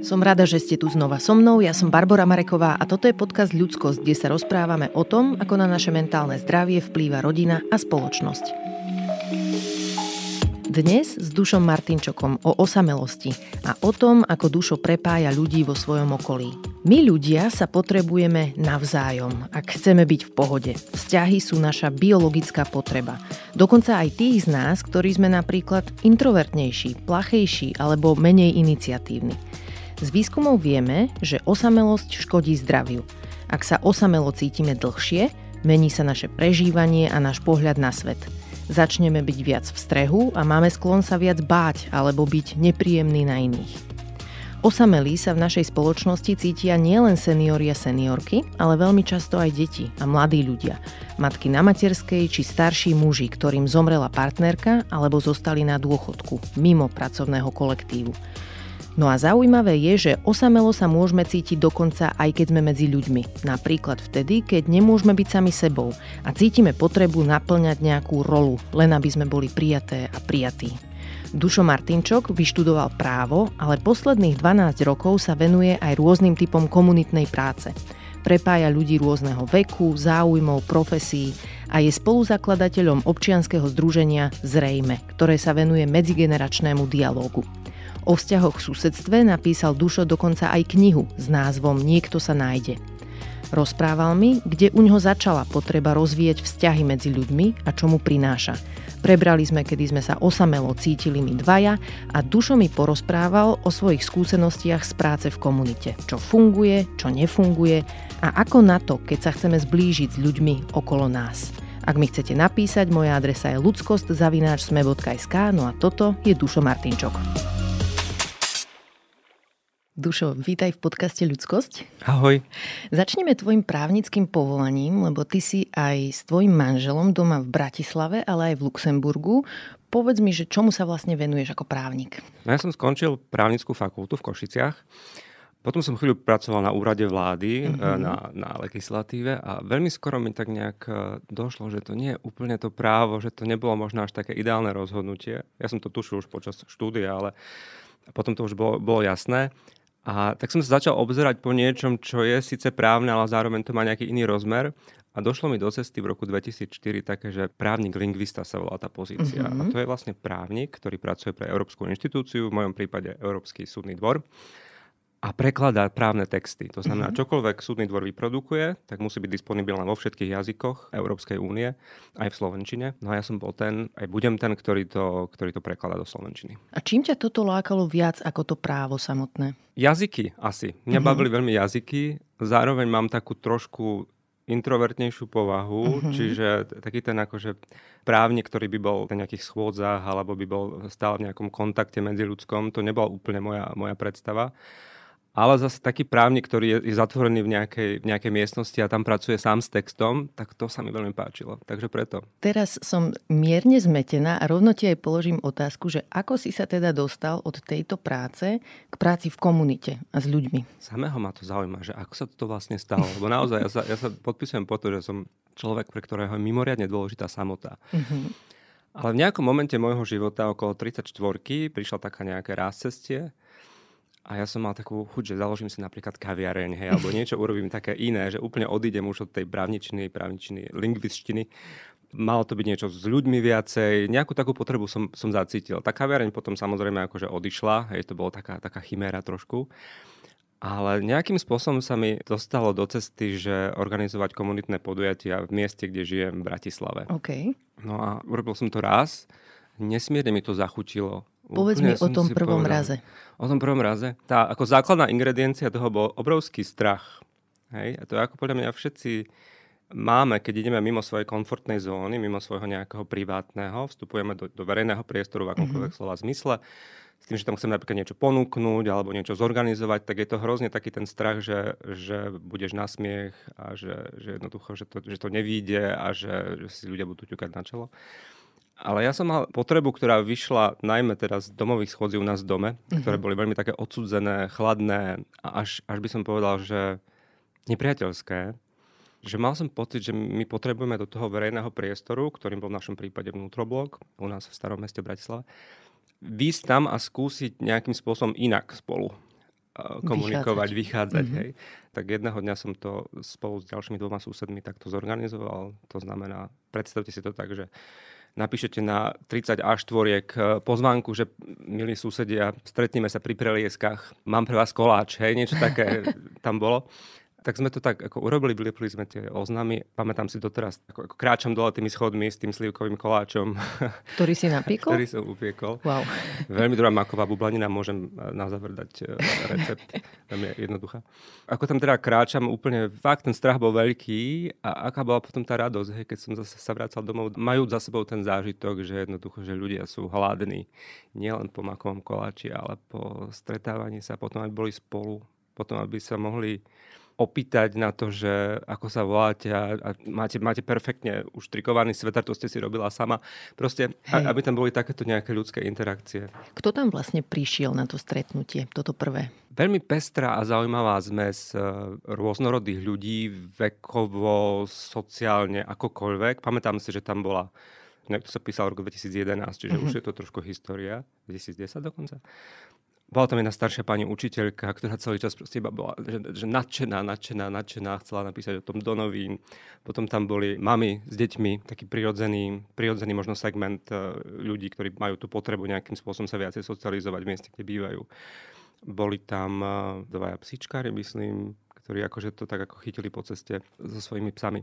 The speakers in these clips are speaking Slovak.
Som rada, že ste tu znova so mnou. Ja som Barbara Mareková a toto je podcast Ľudskosť, kde sa rozprávame o tom, ako na naše mentálne zdravie vplýva rodina a spoločnosť. Dnes s Dušom Martinčokom o osamelosti a o tom, ako Dušo prepája ľudí vo svojom okolí. My ľudia sa potrebujeme navzájom, ak chceme byť v pohode. Vzťahy sú naša biologická potreba. Dokonca aj tých z nás, ktorí sme napríklad introvertnejší, plachejší alebo menej iniciatívni. Z výskumov vieme, že osamelosť škodí zdraviu. Ak sa osamelo cítime dlhšie, mení sa naše prežívanie a náš pohľad na svet. Začneme byť viac v strehu a máme sklon sa viac báť alebo byť nepríjemný na iných. Osamelí sa v našej spoločnosti cítia nielen seniori a seniorky, ale veľmi často aj deti a mladí ľudia. Matky na materskej či starší muži, ktorým zomrela partnerka alebo zostali na dôchodku mimo pracovného kolektívu. No a zaujímavé je, že osamelo sa môžeme cítiť dokonca aj keď sme medzi ľuďmi. Napríklad vtedy, keď nemôžeme byť sami sebou a cítime potrebu naplňať nejakú rolu, len aby sme boli prijaté a prijatí. Dušo Martinčok vyštudoval právo, ale posledných 12 rokov sa venuje aj rôznym typom komunitnej práce. Prepája ľudí rôzneho veku, záujmov, profesí a je spoluzakladateľom občianskeho združenia Zrejme, ktoré sa venuje medzigeneračnému dialógu. O vzťahoch v susedstve napísal Dušo dokonca aj knihu s názvom Niekto sa nájde. Rozprával mi, kde u ňoho začala potreba rozvíjať vzťahy medzi ľuďmi a čo mu prináša. Prebrali sme, kedy sme sa osamelo cítili my dvaja a Dušo mi porozprával o svojich skúsenostiach z práce v komunite. Čo funguje, čo nefunguje a ako na to, keď sa chceme zblížiť s ľuďmi okolo nás. Ak mi chcete napísať, moja adresa je ludskost.sme.sk no a toto je Dušo Martinčok. Dušo, vítaj v podcaste Ľudskosť. Ahoj. Začneme tvojim právnickým povolaním, lebo ty si aj s tvojim manželom doma v Bratislave, ale aj v Luxemburgu. Povedz mi, že čomu sa vlastne venuješ ako právnik? No ja som skončil právnickú fakultu v Košiciach. Potom som chvíľu pracoval na úrade vlády, mm-hmm. na, na legislatíve a veľmi skoro mi tak nejak e, došlo, že to nie je úplne to právo, že to nebolo možno až také ideálne rozhodnutie. Ja som to tušil už počas štúdia, ale potom to už bolo, bolo jasné. A tak som sa začal obzerať po niečom, čo je síce právne, ale zároveň to má nejaký iný rozmer. A došlo mi do cesty v roku 2004 také, že právnik lingvista sa volá tá pozícia. Mm-hmm. A to je vlastne právnik, ktorý pracuje pre Európsku inštitúciu, v mojom prípade Európsky súdny dvor a prekladá právne texty. To znamená, mm-hmm. čokoľvek súdny dvor vyprodukuje, tak musí byť disponibilné vo všetkých jazykoch Európskej únie, aj v Slovenčine. No a ja som bol ten, aj budem ten, ktorý to, ktorý to prekladá do Slovenčiny. A čím ťa toto lákalo viac ako to právo samotné? Jazyky asi. Mňa mm-hmm. bavili veľmi jazyky. Zároveň mám takú trošku introvertnejšiu povahu, mm-hmm. čiže taký ten akože právnik, ktorý by bol na nejakých schôdzach alebo by bol stále v nejakom kontakte medzi ľudskom, to nebola úplne moja, moja predstava ale zase taký právnik, ktorý je, je zatvorený v nejakej, v nejakej miestnosti a tam pracuje sám s textom, tak to sa mi veľmi páčilo. Takže preto. Teraz som mierne zmetená a rovno ti aj položím otázku, že ako si sa teda dostal od tejto práce k práci v komunite a s ľuďmi? Samého ma to zaujíma, že ako sa to vlastne stalo. Lebo naozaj ja sa, ja sa podpisujem po to, že som človek, pre ktorého je mimoriadne dôležitá samota. Mm-hmm. Ale v nejakom momente môjho života, okolo 34 prišla taká nejaké ráz cestie, a ja som mal takú chuť, že založím si napríklad kaviareň, hej, alebo niečo urobím také iné, že úplne odídem už od tej právničiny, právničiny, lingvističtiny. Malo to byť niečo s ľuďmi viacej, nejakú takú potrebu som, som zacítil. Tá kaviareň potom samozrejme akože odišla, hej, to bolo taká, taká chiméra trošku. Ale nejakým spôsobom sa mi dostalo do cesty, že organizovať komunitné podujatia v mieste, kde žijem, v Bratislave. Okay. No a urobil som to raz, nesmierne mi to zachutilo. Povedz mi o tom prvom povedal. raze. O tom prvom raze. Tá ako základná ingrediencia toho bol obrovský strach. Hej? A to je ako podľa mňa všetci máme, keď ideme mimo svojej komfortnej zóny, mimo svojho nejakého privátneho, vstupujeme do, do verejného priestoru v akomkoľvek mm-hmm. slova zmysle, s tým, že tam chceme napríklad niečo ponúknuť alebo niečo zorganizovať, tak je to hrozne taký ten strach, že, že budeš na smiech a že, že jednoducho, že to, že to nevíde a že, že si ľudia budú ťukať na čelo. Ale ja som mal potrebu, ktorá vyšla najmä teraz z domových schodzí u nás v dome, mm-hmm. ktoré boli veľmi také odsudzené, chladné a až, až by som povedal, že nepriateľské. Že mal som pocit, že my potrebujeme do toho verejného priestoru, ktorým bol v našom prípade vnútroblok, u nás v starom meste Bratislava, výsť tam a skúsiť nejakým spôsobom inak spolu komunikovať, vychádzať. vychádzať mm-hmm. hej. Tak jedného dňa som to spolu s ďalšími dvoma susedmi takto zorganizoval. To znamená, predstavte si to tak, že napíšete na 30 až tvoriek pozvánku, že milí susedia, stretneme sa pri prelieskách, mám pre vás koláč, hej, niečo také tam bolo. Tak sme to tak ako urobili, vylepili sme tie oznamy. Pamätám si doteraz, ako, ako kráčam dole tými schodmi s tým slivkovým koláčom. Ktorý si napiekol? Ktorý som upiekol. Wow. Veľmi dobrá maková bublanina, môžem e, na záver dať e, recept. Veľmi jednoduchá. Ako tam teda kráčam, úplne fakt ten strach bol veľký a aká bola potom tá radosť, hej, keď som zase sa vracal domov, majú za sebou ten zážitok, že jednoducho, že ľudia sú hladní. Nielen po makovom koláči, ale po stretávaní sa, potom aby boli spolu, potom aby sa mohli opýtať na to, že ako sa voláte a, a máte, máte perfektne už trikovaný sveter, to ste si robila sama. Proste, Hej. aby tam boli takéto nejaké ľudské interakcie. Kto tam vlastne prišiel na to stretnutie, toto prvé? Veľmi pestrá a zaujímavá zmes e, rôznorodých ľudí, vekovo, sociálne, akokoľvek. Pamätám si, že tam bola to sa písal v roku 2011, čiže mm-hmm. už je to trošku história, 2010 dokonca bola tam jedna staršia pani učiteľka, ktorá celý čas proste iba bola že, že nadšená, nadšená, nadšená, chcela napísať o tom do. Potom tam boli mamy s deťmi, taký prirodzený, prirodzený možno segment uh, ľudí, ktorí majú tú potrebu nejakým spôsobom sa viacej socializovať v mieste, kde bývajú. Boli tam uh, dvaja psičkári, myslím, ktorí akože to tak ako chytili po ceste so svojimi psami.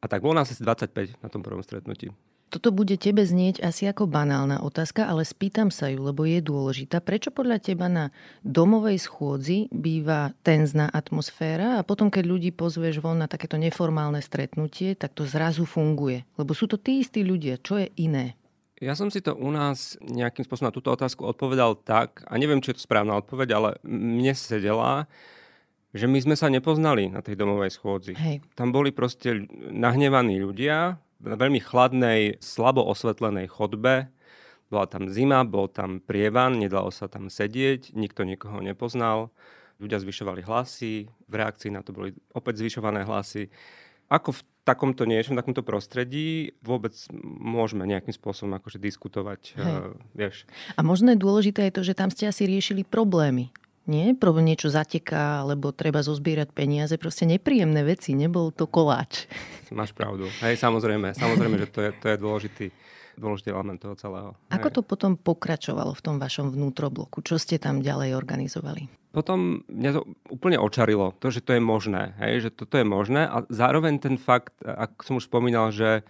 A tak bolo nás asi 25 na tom prvom stretnutí. Toto bude tebe znieť asi ako banálna otázka, ale spýtam sa ju, lebo je dôležitá. Prečo podľa teba na domovej schôdzi býva tenzná atmosféra a potom, keď ľudí pozveš von na takéto neformálne stretnutie, tak to zrazu funguje? Lebo sú to tí istí ľudia. Čo je iné? Ja som si to u nás nejakým spôsobom na túto otázku odpovedal tak, a neviem, či je to správna odpoveď, ale mne sedela, že my sme sa nepoznali na tej domovej schôdzi. Hej. Tam boli proste nahnevaní ľudia, na veľmi chladnej, slabo osvetlenej chodbe. Bola tam zima, bol tam prievan, nedalo sa tam sedieť, nikto nikoho nepoznal. Ľudia zvyšovali hlasy, v reakcii na to boli opäť zvyšované hlasy. Ako v takomto niečom, v takomto prostredí vôbec môžeme nejakým spôsobom akože diskutovať, uh, vieš. A možno je dôležité aj to, že tam ste asi riešili problémy nie? Probo niečo zateká, alebo treba zozbierať peniaze, proste nepríjemné veci, nebol to koláč. Máš pravdu. Hej, samozrejme, samozrejme, že to je, to je dôležitý, dôležitý element toho celého. Hej. Ako to potom pokračovalo v tom vašom vnútrobloku? Čo ste tam ďalej organizovali? Potom mňa to úplne očarilo, to, že to je možné, hej, že toto je možné a zároveň ten fakt, ako som už spomínal, že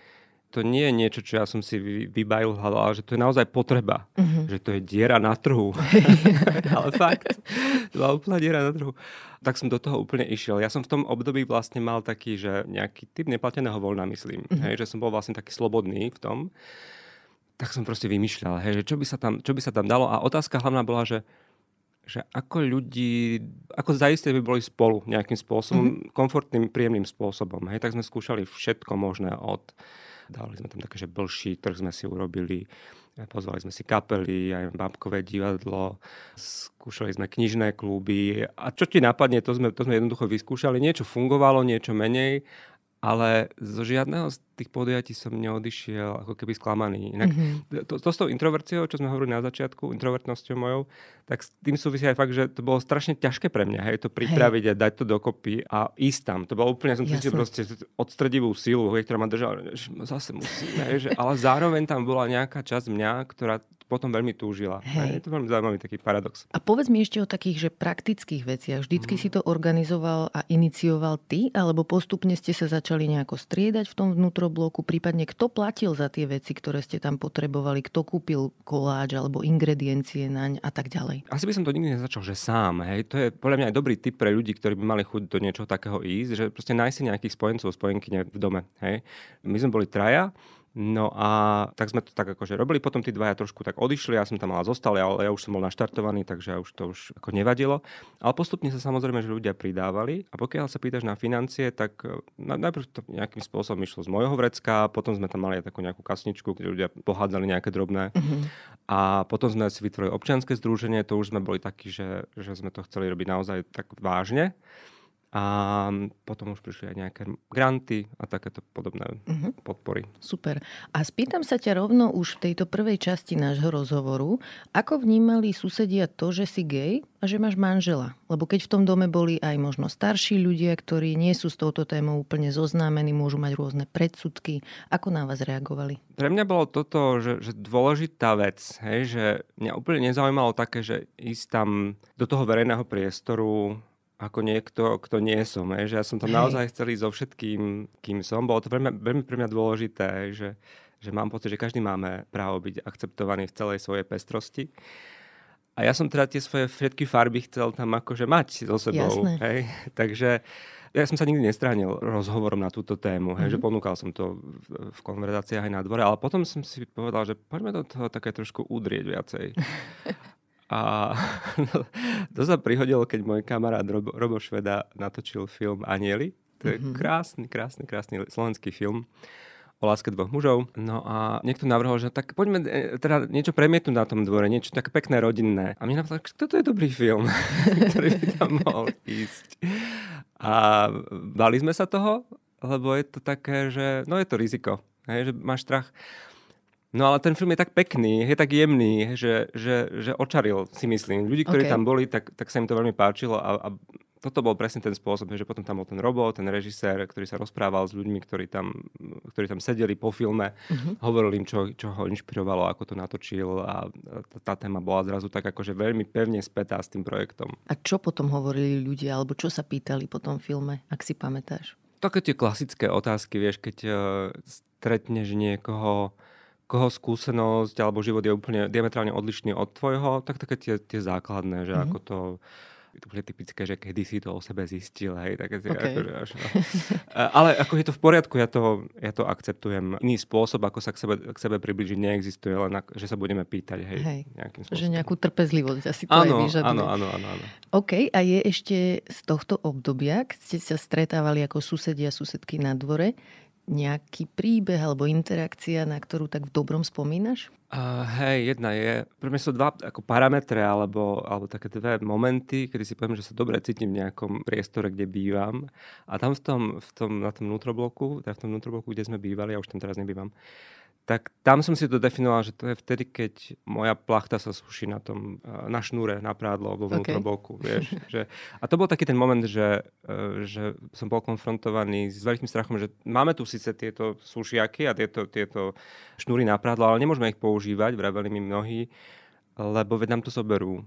to nie je niečo, čo ja som si vybajil hlavu, ale že to je naozaj potreba. Uh-huh. Že to je diera na trhu. ale fakt, to bola úplná diera na trhu. Tak som do toho úplne išiel. Ja som v tom období vlastne mal taký, že nejaký typ neplateného voľna, myslím. Uh-huh. Hej, že som bol vlastne taký slobodný v tom. Tak som proste vymýšľal, hej, že čo by, sa tam, čo by sa tam dalo. A otázka hlavná bola, že že ako ľudí, ako zaiste by boli spolu nejakým spôsobom, mm-hmm. komfortným, príjemným spôsobom. Hej, tak sme skúšali všetko možné od Dali sme tam také, že blší trh sme si urobili. Pozvali sme si kapely, aj babkové divadlo, skúšali sme knižné kluby a čo ti napadne, to sme, to sme jednoducho vyskúšali. Niečo fungovalo, niečo menej ale zo žiadneho z tých podujatí som neodišiel ako keby sklamaný. Inak mm-hmm. to, to s tou introverciou, čo sme hovorili na začiatku, introvertnosťou mojou, tak s tým súvisí aj fakt, že to bolo strašne ťažké pre mňa, hej, to pripraviť hej. a dať to dokopy a ísť tam. To bolo úplne, som cítil proste odstredivú silu, hej, ktorá ma držala, že zase musíme, hej, že, ale zároveň tam bola nejaká časť mňa, ktorá potom veľmi túžila. Hej. Je to veľmi zaujímavý taký paradox. A povedz mi ešte o takých, že praktických veciach. Vždycky mm. si to organizoval a inicioval ty, alebo postupne ste sa začali nejako striedať v tom vnútrobloku, prípadne kto platil za tie veci, ktoré ste tam potrebovali, kto kúpil koláč alebo ingrediencie naň a tak ďalej. Asi by som to nikdy nezačal, že sám. Hej. To je podľa mňa aj dobrý tip pre ľudí, ktorí by mali chuť do niečoho takého ísť, že proste nájsť si nejakých spojencov, spojenky v dome. Hej. My sme boli traja, No a tak sme to tak akože robili, potom tí dvaja trošku tak odišli, ja som tam ale zostal, ale ja už som bol naštartovaný, takže už to už ako nevadilo. Ale postupne sa samozrejme, že ľudia pridávali a pokiaľ sa pýtaš na financie, tak e, najprv to nejakým spôsobom išlo z mojho vrecka, potom sme tam mali aj takú nejakú kasničku, kde ľudia pohádzali nejaké drobné. Mm-hmm. A potom sme si vytvorili občianske združenie, to už sme boli takí, že, že sme to chceli robiť naozaj tak vážne. A potom už prišli aj nejaké granty a takéto podobné uh-huh. podpory. Super. A spýtam sa ťa rovno už v tejto prvej časti nášho rozhovoru, ako vnímali susedia to, že si gay a že máš manžela? Lebo keď v tom dome boli aj možno starší ľudia, ktorí nie sú s touto témou úplne zoznámení, môžu mať rôzne predsudky, ako na vás reagovali? Pre mňa bolo toto, že, že dôležitá vec, hej, že mňa úplne nezaujímalo také, že ísť tam do toho verejného priestoru ako niekto, kto nie som. Je, že ja som tam naozaj chcel ísť so všetkým, kým som. Bolo to mňa, veľmi pre mňa dôležité, že, že mám pocit, že každý máme právo byť akceptovaný v celej svojej pestrosti. A ja som teda tie svoje všetky farby chcel tam akože mať so sebou. Hej? Takže ja som sa nikdy nestránil rozhovorom na túto tému, hej, mm-hmm. že ponúkal som to v, v konverzáciách aj na dvore, ale potom som si povedal, že poďme do toho také trošku udrieť viacej. A to sa prihodilo, keď môj kamarát Robo, Robo Šveda natočil film Anieli. To je mm-hmm. krásny, krásny, krásny slovenský film o láske dvoch mužov. No a niekto navrhol, že tak poďme e, teda niečo premietnúť na tom dvore, niečo také pekné, rodinné. A mi napadlo, že toto je dobrý film, ktorý by tam mohol ísť. A bali sme sa toho, lebo je to také, že no je to riziko. Hej, že máš strach No ale ten film je tak pekný, je tak jemný, že, že, že očaril si myslím. Ľudí, ktorí okay. tam boli, tak, tak sa im to veľmi páčilo a, a toto bol presne ten spôsob, že potom tam bol ten robot, ten režisér, ktorý sa rozprával s ľuďmi, ktorí tam, ktorí tam sedeli po filme, uh-huh. hovoril im, čo, čo ho inšpirovalo, ako to natočil a tá, tá téma bola zrazu tak akože veľmi pevne spätá s tým projektom. A čo potom hovorili ľudia, alebo čo sa pýtali po tom filme, ak si pamätáš? Také tie klasické otázky, vieš, keď uh, stretneš niekoho, koho skúsenosť alebo život je úplne diametrálne odlišný od tvojho, tak také tie, tie základné, že mm-hmm. ako to to typické, že kedy si to o sebe zistil, hej, také okay. akože až, no. Ale ako je to v poriadku, ja to, ja to akceptujem. Iný spôsob, ako sa k sebe, k sebe približiť, neexistuje, len ak, že sa budeme pýtať, hej, hej. nejakým spôsobom. Že nejakú trpezlivosť asi to áno, aj vyžaduje. Áno, áno, áno, áno. OK, a je ešte z tohto obdobia, keď ste sa stretávali ako susedia, susedky na dvore, nejaký príbeh alebo interakcia, na ktorú tak v dobrom spomínaš? Uh, hej, jedna je, pre mňa sú dva ako parametre alebo, alebo také dve momenty, kedy si poviem, že sa dobre cítim v nejakom priestore, kde bývam. A tam v tom, v tom na tom vnútrobloku, teda v tom vnútrobloku, kde sme bývali, ja už tam teraz nebývam, tak tam som si to definoval, že to je vtedy, keď moja plachta sa suší na tom, eh, na šnúre, na prádlo vo vnútroboku, okay. vieš. Že, a to bol taký ten moment, že, eh, že som bol konfrontovaný s veľkým strachom, že máme tu síce tieto sušiaky a tieto, tieto šnúry na prádlo, ale nemôžeme ich používať, vraveli mi mnohí, lebo veď nám to zoberú.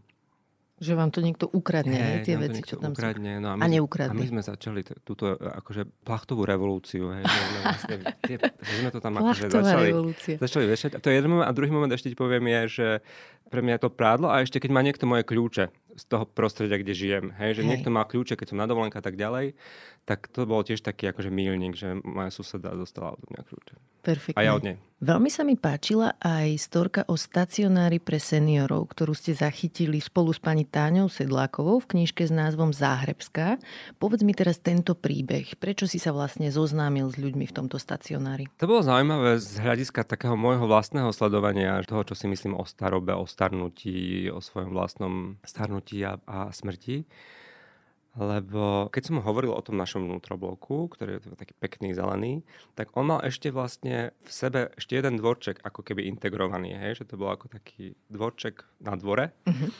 Že vám to niekto ukradne, nie, tie veci, čo tam ukradne, sú. No a, my, a neukradne. A my sme začali t- túto akože plachtovú revolúciu. Hej, že, vlastne, tie, že sme to tam akože začali, začali vešať. A to je jeden moment. A druhý moment ešte ti poviem je, že pre mňa je to prádlo a ešte keď má niekto moje kľúče z toho prostredia, kde žijem. Hej, že hej. niekto má kľúče, keď som na dovolenka a tak ďalej, tak to bol tiež taký akože milník, že moja suseda dostala od mňa kľúče. Perfektne. A ja od nej. Veľmi sa mi páčila aj storka o stacionári pre seniorov, ktorú ste zachytili spolu s pani Táňou Sedlákovou v knižke s názvom Záhrebská. Povedz mi teraz tento príbeh. Prečo si sa vlastne zoznámil s ľuďmi v tomto stacionári? To bolo zaujímavé z hľadiska takého môjho vlastného sledovania toho, čo si myslím o starobe, o starnutí, o svojom vlastnom starnutí a, a smrti. Lebo keď som hovoril o tom našom vnútrobloku, ktorý je taký pekný zelený, tak on mal ešte vlastne v sebe ešte jeden dvorček ako keby integrovaný, hej? že to bol ako taký dvorček na dvore. Uh-huh.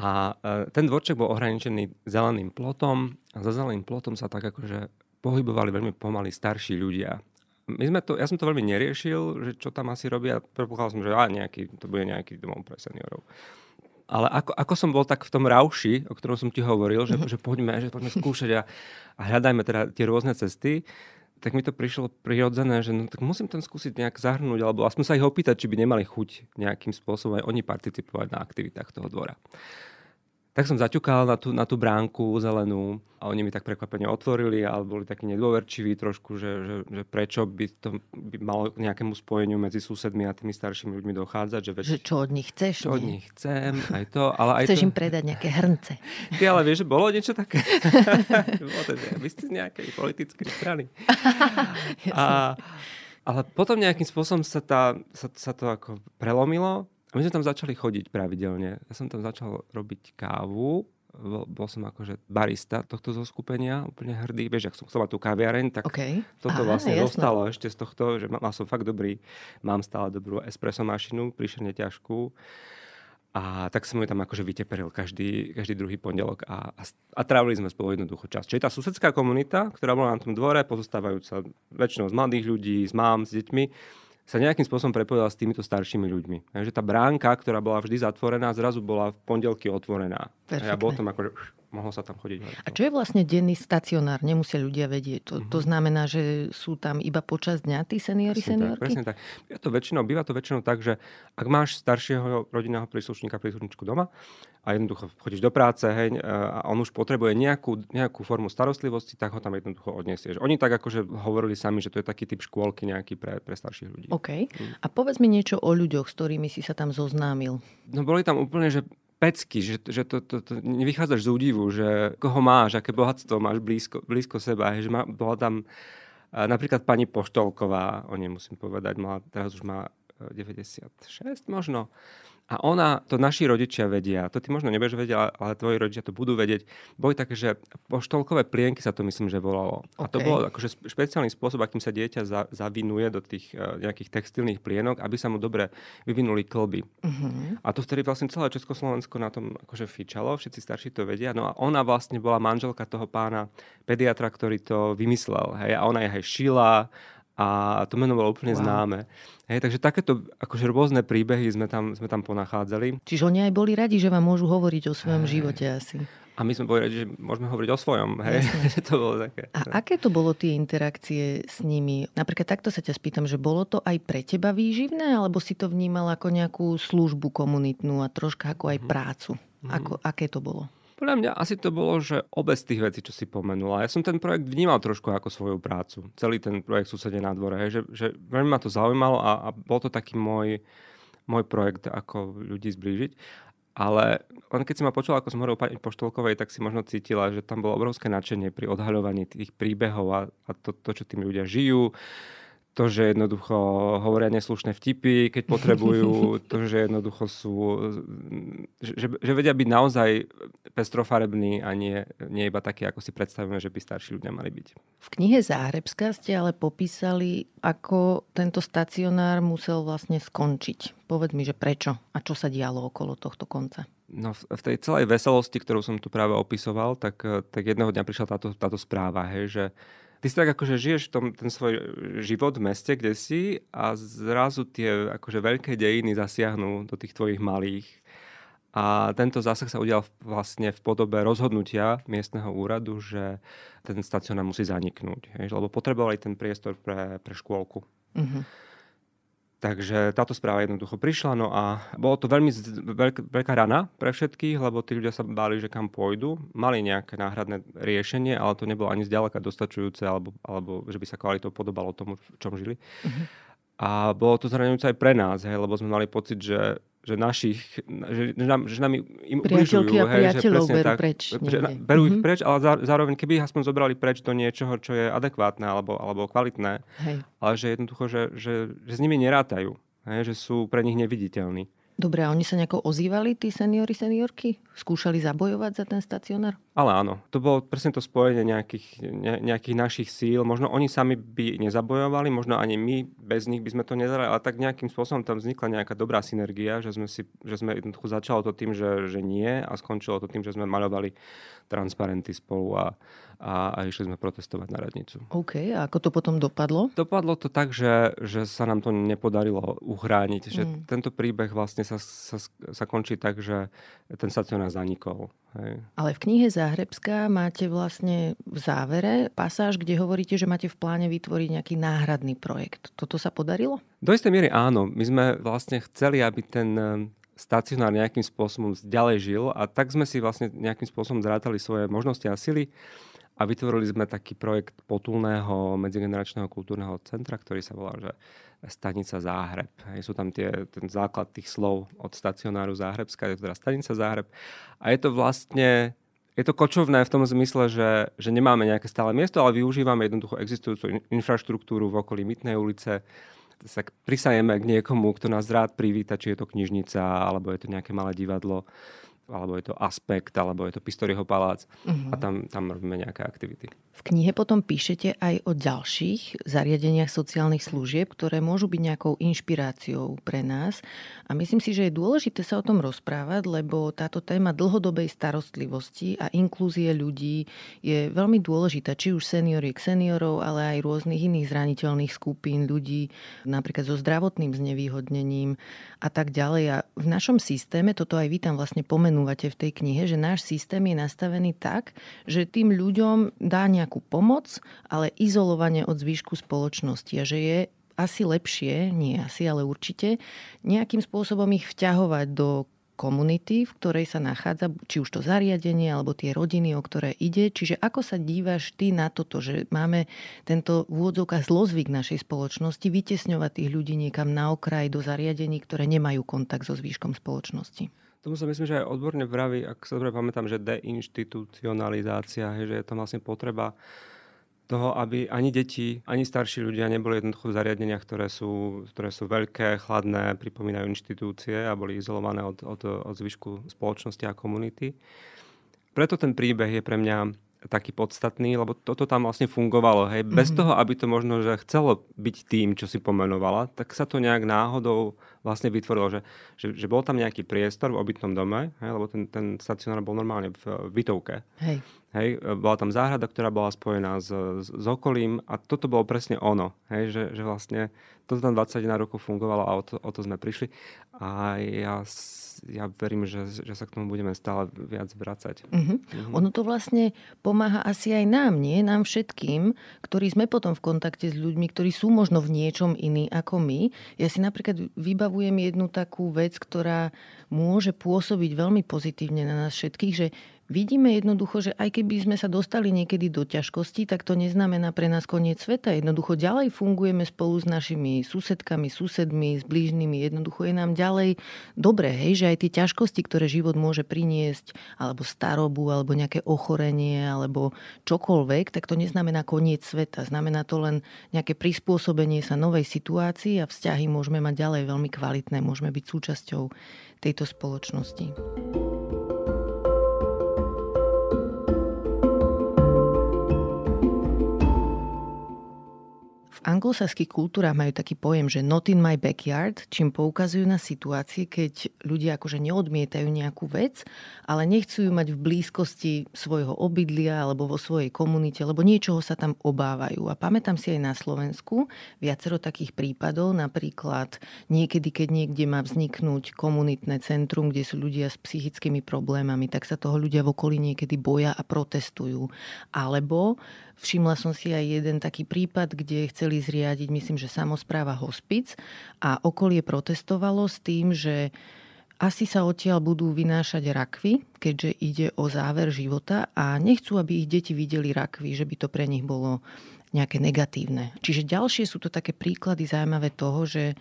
A e, ten dvorček bol ohraničený zeleným plotom a za zeleným plotom sa tak akože pohybovali veľmi pomaly starší ľudia. My sme to, ja som to veľmi neriešil, že čo tam asi robia. Predpokladal som, že á, nejaký, to bude nejaký domov pre seniorov. Ale ako, ako som bol tak v tom rauši, o ktorom som ti hovoril, že, mm-hmm. že poďme, že poďme skúšať a, a hľadajme teda tie rôzne cesty, tak mi to prišlo prirodzené, že no, tak musím tam skúsiť nejak zahrnúť, alebo aspoň sa ich opýtať, či by nemali chuť nejakým spôsobom aj oni participovať na aktivitách toho dvora. Tak som zaťukal na tú, na tú bránku zelenú a oni mi tak prekvapene otvorili, ale boli takí nedôverčiví trošku, že, že, že prečo by to by malo k nejakému spojeniu medzi susedmi a tými staršími ľuďmi dochádzať. Že, veď, že čo od nich chceš? Čo nie? od nich chcem, aj to. Ale aj chceš to... im predať nejaké hrnce. Ty ale vieš, že bolo niečo také? Vy ste z nejakej politickej strany. a, ale potom nejakým spôsobom sa, tá, sa, sa to ako prelomilo a my sme tam začali chodiť pravidelne. Ja som tam začal robiť kávu bol, bol som akože barista tohto zoskupenia, úplne hrdý. Vieš, ak som chcel mať tú kaviareň, tak okay. toto Aha, vlastne jasno. dostalo ešte z tohto, že mal som fakt dobrý, mám stále dobrú espresso mašinu, príšerne ťažkú. A tak som ju tam akože vyteperil každý, každý druhý pondelok a, a, a trávili sme spolu jednoducho čas. Čiže tá susedská komunita, ktorá bola na tom dvore, pozostávajúca väčšinou z mladých ľudí, z mám, s deťmi, sa nejakým spôsobom prepojila s týmito staršími ľuďmi. Takže tá bránka, ktorá bola vždy zatvorená, zrazu bola v pondelky otvorená. Perfektne. A ja bol tam akože mohlo sa tam chodiť. A čo je vlastne denný stacionár? Nemusia ľudia vedieť. To, mm-hmm. to znamená, že sú tam iba počas dňa tí seniori, presne seniorky? Tak, presne tak. Býva to, väčšinou, býva to väčšinou tak, že ak máš staršieho rodinného príslušníka, príslušničku doma a jednoducho chodíš do práce hej, a on už potrebuje nejakú, nejakú formu starostlivosti, tak ho tam jednoducho odniesieš. Oni tak akože hovorili sami, že to je taký typ škôlky nejaký pre, pre starších ľudí. OK. Mm. A povedz mi niečo o ľuďoch, s ktorými si sa tam zoznámil. No boli tam úplne, že pecky, že, že to, to, to, nevychádzaš z údivu, že koho máš, aké bohatstvo máš blízko, blízko seba. Že má, bola tam napríklad pani Poštolková, o nej musím povedať, mala, teraz už má 96 e, možno. A ona, to naši rodičia vedia, to ty možno nebudeš vedieť, ale tvoji rodičia to budú vedieť. Boli také, že poštolkové plienky sa to myslím, že volalo. Okay. A to bolo akože špeciálny spôsob, akým sa dieťa za, zavinuje do tých uh, nejakých textilných plienok, aby sa mu dobre vyvinuli klby. Uh-huh. A to vtedy vlastne celé Československo na tom akože fičalo, všetci starší to vedia. No a ona vlastne bola manželka toho pána pediatra, ktorý to vymyslel. Hej? A ona je aj šila a to meno bolo úplne wow. známe. Hej, takže takéto akože rôzne príbehy sme tam, sme tam ponachádzali. Čiže oni aj boli radi, že vám môžu hovoriť o svojom hej. živote asi. A my sme boli radi, že môžeme hovoriť o svojom. Hej. to bolo také. A aké to bolo tie interakcie s nimi? Napríklad takto sa ťa spýtam, že bolo to aj pre teba výživné, alebo si to vnímal ako nejakú službu komunitnú a troška ako aj mhm. prácu? Mm-hmm. Ako, aké to bolo? Podľa mňa asi to bolo, že obe z tých vecí, čo si pomenula. Ja som ten projekt vnímal trošku ako svoju prácu. Celý ten projekt Susedie na dvore. Hej, že, že veľmi ma to zaujímalo a, a bol to taký môj, môj projekt, ako ľudí zblížiť. Ale len keď si ma počula, ako som hovoril pani Poštolkovej, tak si možno cítila, že tam bolo obrovské nadšenie pri odhaľovaní tých príbehov a, a to, to, čo tým ľudia žijú to, že jednoducho hovoria neslušné vtipy, keď potrebujú, to, že jednoducho sú, že, že vedia byť naozaj pestrofarební a nie, nie iba takí, ako si predstavujeme, že by starší ľudia mali byť. V knihe Záhrebská ste ale popísali, ako tento stacionár musel vlastne skončiť. Povedz mi, že prečo a čo sa dialo okolo tohto konca. No v tej celej veselosti, ktorú som tu práve opisoval, tak, tak jedného dňa prišla táto, táto správa, hej, že ty si tak akože žiješ tom, ten svoj život v meste, kde si a zrazu tie akože veľké dejiny zasiahnu do tých tvojich malých. A tento zásah sa udial vlastne v podobe rozhodnutia miestneho úradu, že ten stacionár musí zaniknúť. Lebo potrebovali ten priestor pre, pre škôlku. Mm-hmm. Takže táto správa jednoducho prišla, no a bolo to veľmi veľk, veľká rana pre všetkých, lebo tí ľudia sa báli, že kam pôjdu. Mali nejaké náhradné riešenie, ale to nebolo ani zďaleka dostačujúce, alebo, alebo že by sa kvalitou podobalo tomu, v čom žili. Uh-huh. A bolo to zraňujúce aj pre nás, hej, lebo sme mali pocit, že že našich, že, že, nám, že nám im ubližujú. a hej, berú tak, preč. Že, berú mm-hmm. ich mhm. preč, ale zároveň keby ich aspoň zobrali preč do niečoho, čo je adekvátne alebo, alebo kvalitné. Hej. Ale že jednoducho, že, že, že s nimi nerátajú. Hej, že sú pre nich neviditeľní. Dobre, a oni sa nejako ozývali, tí seniori, seniorky? Skúšali zabojovať za ten stacionár? Ale áno, to bolo presne to spojenie nejakých, ne, nejakých našich síl. Možno oni sami by nezabojovali, možno ani my bez nich by sme to nedali, ale tak nejakým spôsobom tam vznikla nejaká dobrá synergia, že sme, si, že sme jednoducho začalo to tým, že, že nie a skončilo to tým, že sme maľovali transparenty spolu a, a, a išli sme protestovať na radnicu. OK, a ako to potom dopadlo? Dopadlo to tak, že, že sa nám to nepodarilo uchrániť. Že mm. tento príbeh vlastne sa, sa, sa končí tak, že ten stacionár zanikol. Hej. Ale v knihe Záhrebská máte vlastne v závere pasáž, kde hovoríte, že máte v pláne vytvoriť nejaký náhradný projekt. Toto sa podarilo? Do istej miery áno. My sme vlastne chceli, aby ten eh, stacionár nejakým spôsobom ďalej žil a tak sme si vlastne nejakým spôsobom zrátali svoje možnosti a sily a vytvorili sme taký projekt potulného medzigeneračného kultúrneho centra, ktorý sa volá, že stanica Záhreb. Hej, sú tam tie, ten základ tých slov od stacionáru Záhrebská, je to teda stanica Záhreb. A je to vlastne je to kočovné v tom zmysle, že, že nemáme nejaké stále miesto, ale využívame jednoducho existujúcu infraštruktúru v okolí Mytnej ulice. Sa prisajeme k niekomu, kto nás rád privíta, či je to knižnica, alebo je to nejaké malé divadlo alebo je to Aspekt, alebo je to Pistoriho palác uh-huh. a tam, tam robíme nejaké aktivity. V knihe potom píšete aj o ďalších zariadeniach sociálnych služieb, ktoré môžu byť nejakou inšpiráciou pre nás. A myslím si, že je dôležité sa o tom rozprávať, lebo táto téma dlhodobej starostlivosti a inklúzie ľudí je veľmi dôležitá, či už senioriek seniorov, ale aj rôznych iných zraniteľných skupín ľudí, napríklad so zdravotným znevýhodnením a tak ďalej. A v našom systéme, toto aj vy tam vlastne pomenúvate v tej knihe, že náš systém je nastavený tak, že tým ľuďom dá nejakú pomoc, ale izolovanie od zvýšku spoločnosti a že je asi lepšie, nie asi, ale určite, nejakým spôsobom ich vťahovať do komunity, v ktorej sa nachádza, či už to zariadenie, alebo tie rodiny, o ktoré ide. Čiže ako sa dívaš ty na toto, že máme tento v úvodzovkách zlozvyk našej spoločnosti vytesňovať tých ľudí niekam na okraj do zariadení, ktoré nemajú kontakt so zvýškom spoločnosti? Tomu sa myslím, že aj odborne vraví, ak sa dobre pamätám, že deinstitucionalizácia, hej, že je to vlastne potreba toho, aby ani deti, ani starší ľudia neboli jednoducho v zariadeniach, ktoré sú, ktoré sú veľké, chladné, pripomínajú inštitúcie a boli izolované od, od, od zvyšku spoločnosti a komunity. Preto ten príbeh je pre mňa taký podstatný, lebo toto tam vlastne fungovalo. Hej. Bez mm-hmm. toho, aby to možno že chcelo byť tým, čo si pomenovala, tak sa to nejak náhodou vlastne vytvorilo, že, že, že bol tam nejaký priestor v obytnom dome, hej, lebo ten, ten stacionár bol normálne v, bytovke. Hej. Hej, bola tam záhrada, ktorá bola spojená s, s, s okolím a toto bolo presne ono. Hej, že, že vlastne toto tam 21 rokov fungovalo a o to, o to sme prišli. A ja ja verím, že, že sa k tomu budeme stále viac vracať. Uh-huh. Uh-huh. Ono to vlastne pomáha asi aj nám, nie? Nám všetkým, ktorí sme potom v kontakte s ľuďmi, ktorí sú možno v niečom iní ako my. Ja si napríklad vybavujem jednu takú vec, ktorá môže pôsobiť veľmi pozitívne na nás všetkých, že Vidíme jednoducho, že aj keby sme sa dostali niekedy do ťažkosti, tak to neznamená pre nás koniec sveta. Jednoducho ďalej fungujeme spolu s našimi susedkami, susedmi, s blížnymi. Jednoducho je nám ďalej dobre, hej, že aj tie ťažkosti, ktoré život môže priniesť, alebo starobu, alebo nejaké ochorenie, alebo čokoľvek, tak to neznamená koniec sveta. Znamená to len nejaké prispôsobenie sa novej situácii a vzťahy môžeme mať ďalej veľmi kvalitné, môžeme byť súčasťou tejto spoločnosti. Anglosaských kultúrach majú taký pojem, že not in my backyard, čím poukazujú na situácie, keď ľudia akože neodmietajú nejakú vec, ale nechcú ju mať v blízkosti svojho obydlia alebo vo svojej komunite, lebo niečoho sa tam obávajú. A pamätám si aj na Slovensku viacero takých prípadov, napríklad niekedy, keď niekde má vzniknúť komunitné centrum, kde sú ľudia s psychickými problémami, tak sa toho ľudia v okolí niekedy boja a protestujú. Alebo Všimla som si aj jeden taký prípad, kde chceli zriadiť, myslím, že samozpráva hospic a okolie protestovalo s tým, že asi sa odtiaľ budú vynášať rakvy, keďže ide o záver života a nechcú, aby ich deti videli rakvy, že by to pre nich bolo nejaké negatívne. Čiže ďalšie sú to také príklady zaujímavé toho, že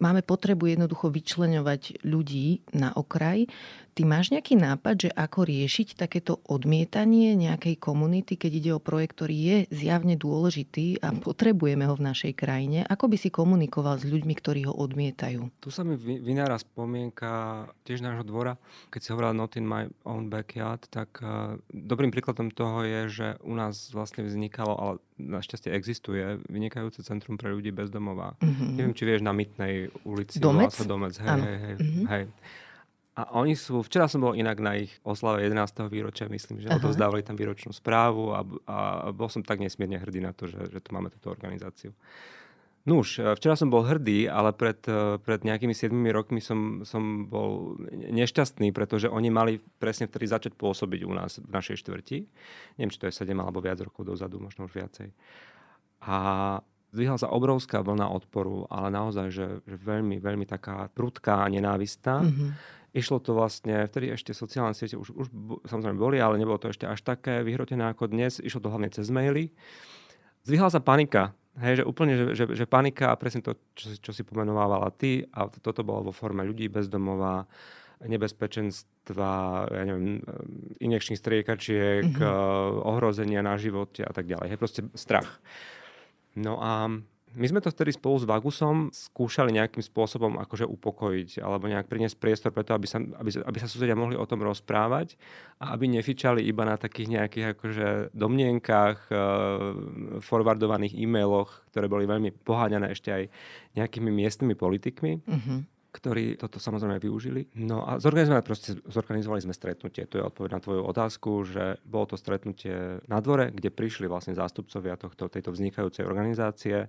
máme potrebu jednoducho vyčleňovať ľudí na okraj. Ty máš nejaký nápad, že ako riešiť takéto odmietanie nejakej komunity, keď ide o projekt, ktorý je zjavne dôležitý a potrebujeme ho v našej krajine? Ako by si komunikoval s ľuďmi, ktorí ho odmietajú? Tu sa mi vynára spomienka tiež nášho dvora. Keď si hovorila Not in my own backyard, tak uh, dobrým príkladom toho je, že u nás vlastne vznikalo, ale našťastie existuje, vynikajúce centrum pre ľudí bez domova. Mm-hmm. Neviem, či vieš, na Mytnej ulici. Domec? Sa Domec, hej, hej, hej, mm-hmm. hej. A oni sú, včera som bol inak na ich oslave 11. výročia, myslím, že odovzdávali tam výročnú správu a, a bol som tak nesmierne hrdý na to, že, že tu máme túto organizáciu. No už, včera som bol hrdý, ale pred, pred nejakými 7 rokmi som, som bol nešťastný, pretože oni mali presne vtedy začať pôsobiť u nás v našej štvrti. Neviem, či to je 7 alebo viac rokov dozadu, možno už viacej. A zdvihla sa obrovská vlna odporu, ale naozaj, že, že veľmi, veľmi taká prudká a nenávistná. Mm-hmm Išlo to vlastne, vtedy ešte sociálne siete už, už samozrejme boli, ale nebolo to ešte až také vyhrotené ako dnes. Išlo to hlavne cez maily. Zvyhala sa panika. Hej, že úplne, že, že, že panika a presne to, čo, čo si pomenovávala ty a toto bolo vo forme ľudí bezdomová, nebezpečenstva, ja neviem, injekčných striekačiek, mm-hmm. ohrozenia na živote a tak ďalej. Hej, proste strach. No a My sme to vtedy spolu s Vagusom skúšali nejakým spôsobom akože upokojiť alebo nejak priniesť priestor preto, aby sa, aby, aby sa susedia mohli o tom rozprávať a aby nefičali iba na takých nejakých akože domnienkách, e, forwardovaných e-mailoch, ktoré boli veľmi poháňané ešte aj nejakými miestnymi politikmi. Mm-hmm ktorí toto samozrejme využili. No a zorganizovali, proste, zorganizovali sme stretnutie. To je odpoveď na tvoju otázku, že bolo to stretnutie na dvore, kde prišli vlastne zástupcovia tohto, tejto vznikajúcej organizácie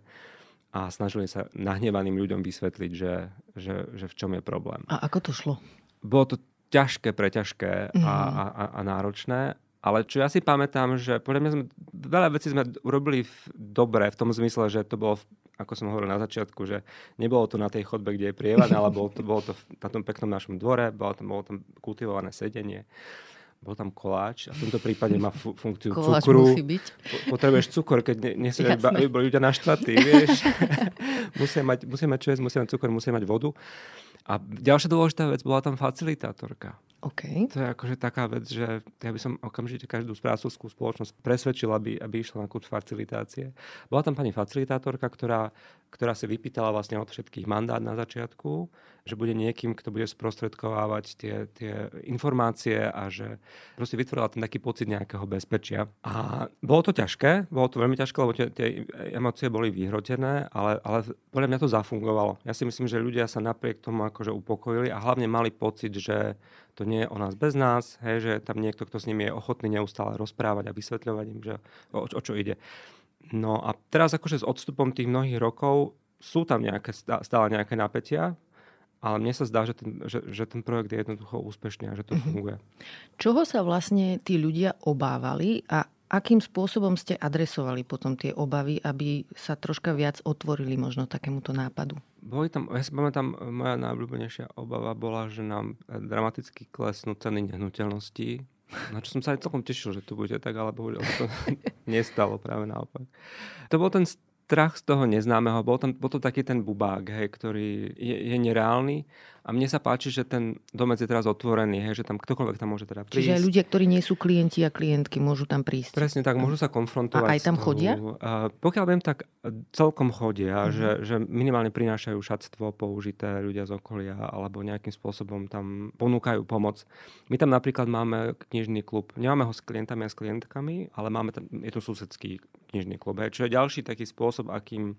a snažili sa nahnevaným ľuďom vysvetliť, že, že, že v čom je problém. A ako to šlo? Bolo to ťažké, preťažké mm-hmm. a, a, a náročné. Ale čo ja si pamätám, že podľa mňa sme, veľa vecí sme urobili v, dobre v tom zmysle, že to bolo, ako som hovoril na začiatku, že nebolo to na tej chodbe, kde je prievan, ale bolo to, bolo to na tom peknom našom dvore, bolo tam, bolo tam kultivované sedenie bol tam koláč a v tomto prípade má fu- funkciu koláč cukru. Potrebuješ cukor, keď ne, nesie boli ľudia naštvatí, vieš. musia, mať, musia mať čo jesť, musia mať cukor, musia mať vodu. A ďalšia dôležitá vec, bola tam facilitátorka. Okay. To je akože taká vec, že ja by som okamžite každú správcovskú spoločnosť presvedčil, aby, aby išla na kurz facilitácie. Bola tam pani facilitátorka, ktorá, ktorá si vypýtala vlastne od všetkých mandát na začiatku, že bude niekým, kto bude sprostredkovávať tie, tie informácie a že proste vytvorila ten taký pocit nejakého bezpečia. A bolo to ťažké, bolo to veľmi ťažké, lebo tie, tie emócie boli vyhrotené, ale, ale podľa mňa to zafungovalo. Ja si myslím, že ľudia sa napriek tomu akože upokojili a hlavne mali pocit, že to nie je o nás bez nás, hej, že tam niekto, kto s nimi je ochotný neustále rozprávať a vysvetľovať im, že o, o čo ide. No a teraz akože s odstupom tých mnohých rokov sú tam nejaké, stále nejaké napätia, ale mne sa zdá, že ten, že, že ten projekt je jednoducho úspešný a že to mm-hmm. funguje. Čoho sa vlastne tí ľudia obávali a akým spôsobom ste adresovali potom tie obavy, aby sa troška viac otvorili možno takémuto nápadu? Boli tam, ja si pamätám, moja najobľúbenejšia obava bola, že nám dramaticky klesnú ceny nehnuteľností. Na čo som sa aj celkom tešil, že to bude tak, ale bohužiaľ to nestalo práve naopak. To bol ten strach z toho neznámeho, bol, tam, bol to taký ten bubák, hej, ktorý je, je nereálny a mne sa páči, že ten domec je teraz otvorený, hej, že tam ktokoľvek tam môže teda prísť. Čiže aj ľudia, ktorí nie sú klienti a klientky, môžu tam prísť. Presne tak, môžu sa konfrontovať. A aj tam chodia? Uh, pokiaľ viem, tak celkom chodia, uh-huh. že, že minimálne prinášajú šatstvo použité ľudia z okolia alebo nejakým spôsobom tam ponúkajú pomoc. My tam napríklad máme knižný klub. Nemáme ho s klientami a s klientkami, ale máme tam, je to susedský knižný klub, hej, čo je ďalší taký spôsob, akým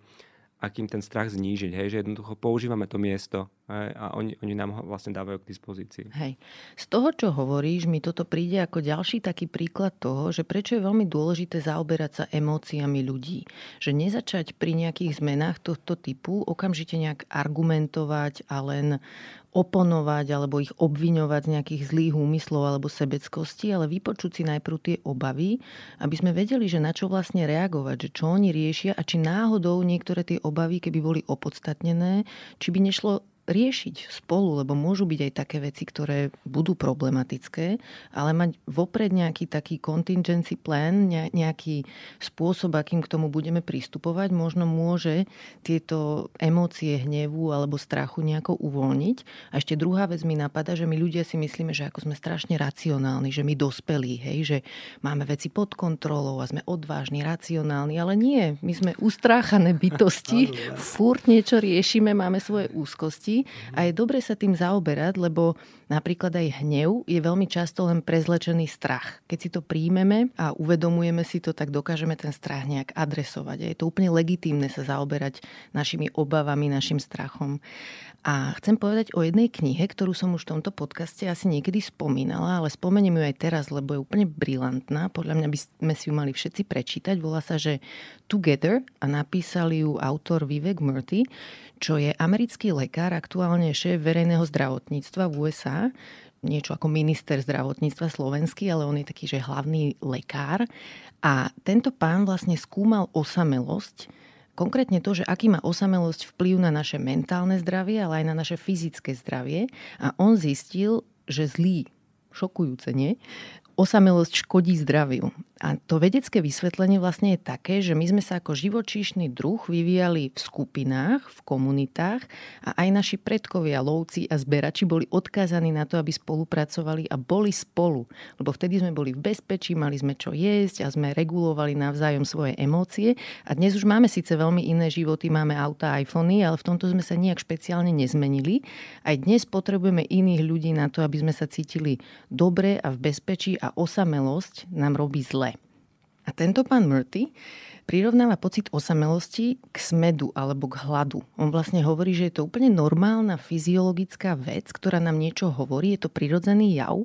akým ten strach znížiť, hej, že jednoducho používame to miesto a oni, oni nám ho vlastne dávajú k dispozícii. Hej. Z toho, čo hovoríš, mi toto príde ako ďalší taký príklad toho, že prečo je veľmi dôležité zaoberať sa emóciami ľudí. Že nezačať pri nejakých zmenách tohto typu okamžite nejak argumentovať a len oponovať alebo ich obviňovať z nejakých zlých úmyslov alebo sebeckosti, ale vypočuť si najprv tie obavy, aby sme vedeli, že na čo vlastne reagovať, že čo oni riešia a či náhodou niektoré tie obavy, keby boli opodstatnené, či by nešlo riešiť spolu, lebo môžu byť aj také veci, ktoré budú problematické, ale mať vopred nejaký taký contingency plan, nejaký spôsob, akým k tomu budeme pristupovať, možno môže tieto emócie hnevu alebo strachu nejako uvoľniť. A ešte druhá vec mi napadá, že my ľudia si myslíme, že ako sme strašne racionálni, že my dospelí, hej, že máme veci pod kontrolou a sme odvážni, racionálni, ale nie, my sme ustráchané bytosti, furt niečo riešime, máme svoje úzkosti a je dobre sa tým zaoberať, lebo napríklad aj hnev je veľmi často len prezlečený strach. Keď si to príjmeme a uvedomujeme si to, tak dokážeme ten strach nejak adresovať. A je to úplne legitímne sa zaoberať našimi obavami, našim strachom. A chcem povedať o jednej knihe, ktorú som už v tomto podcaste asi niekedy spomínala, ale spomeniem ju aj teraz, lebo je úplne brilantná. Podľa mňa by sme si ju mali všetci prečítať. Volá sa, že Together a napísali ju autor Vivek Murthy, čo je americký lekár, aktuálne šéf verejného zdravotníctva v USA, niečo ako minister zdravotníctva slovenský, ale on je taký, že hlavný lekár. A tento pán vlastne skúmal osamelosť, Konkrétne to, že aký má osamelosť vplyv na naše mentálne zdravie, ale aj na naše fyzické zdravie. A on zistil, že zlý, šokujúce, nie? Osamelosť škodí zdraviu. A to vedecké vysvetlenie vlastne je také, že my sme sa ako živočíšny druh vyvíjali v skupinách, v komunitách a aj naši predkovia, lovci a zberači boli odkázaní na to, aby spolupracovali a boli spolu. Lebo vtedy sme boli v bezpečí, mali sme čo jesť a sme regulovali navzájom svoje emócie. A dnes už máme síce veľmi iné životy, máme auta, iPhony, ale v tomto sme sa nejak špeciálne nezmenili. Aj dnes potrebujeme iných ľudí na to, aby sme sa cítili dobre a v bezpečí a osamelosť nám robí zle. A tento pán Murty prirovnáva pocit osamelosti k smedu alebo k hladu. On vlastne hovorí, že je to úplne normálna fyziologická vec, ktorá nám niečo hovorí, je to prirodzený jav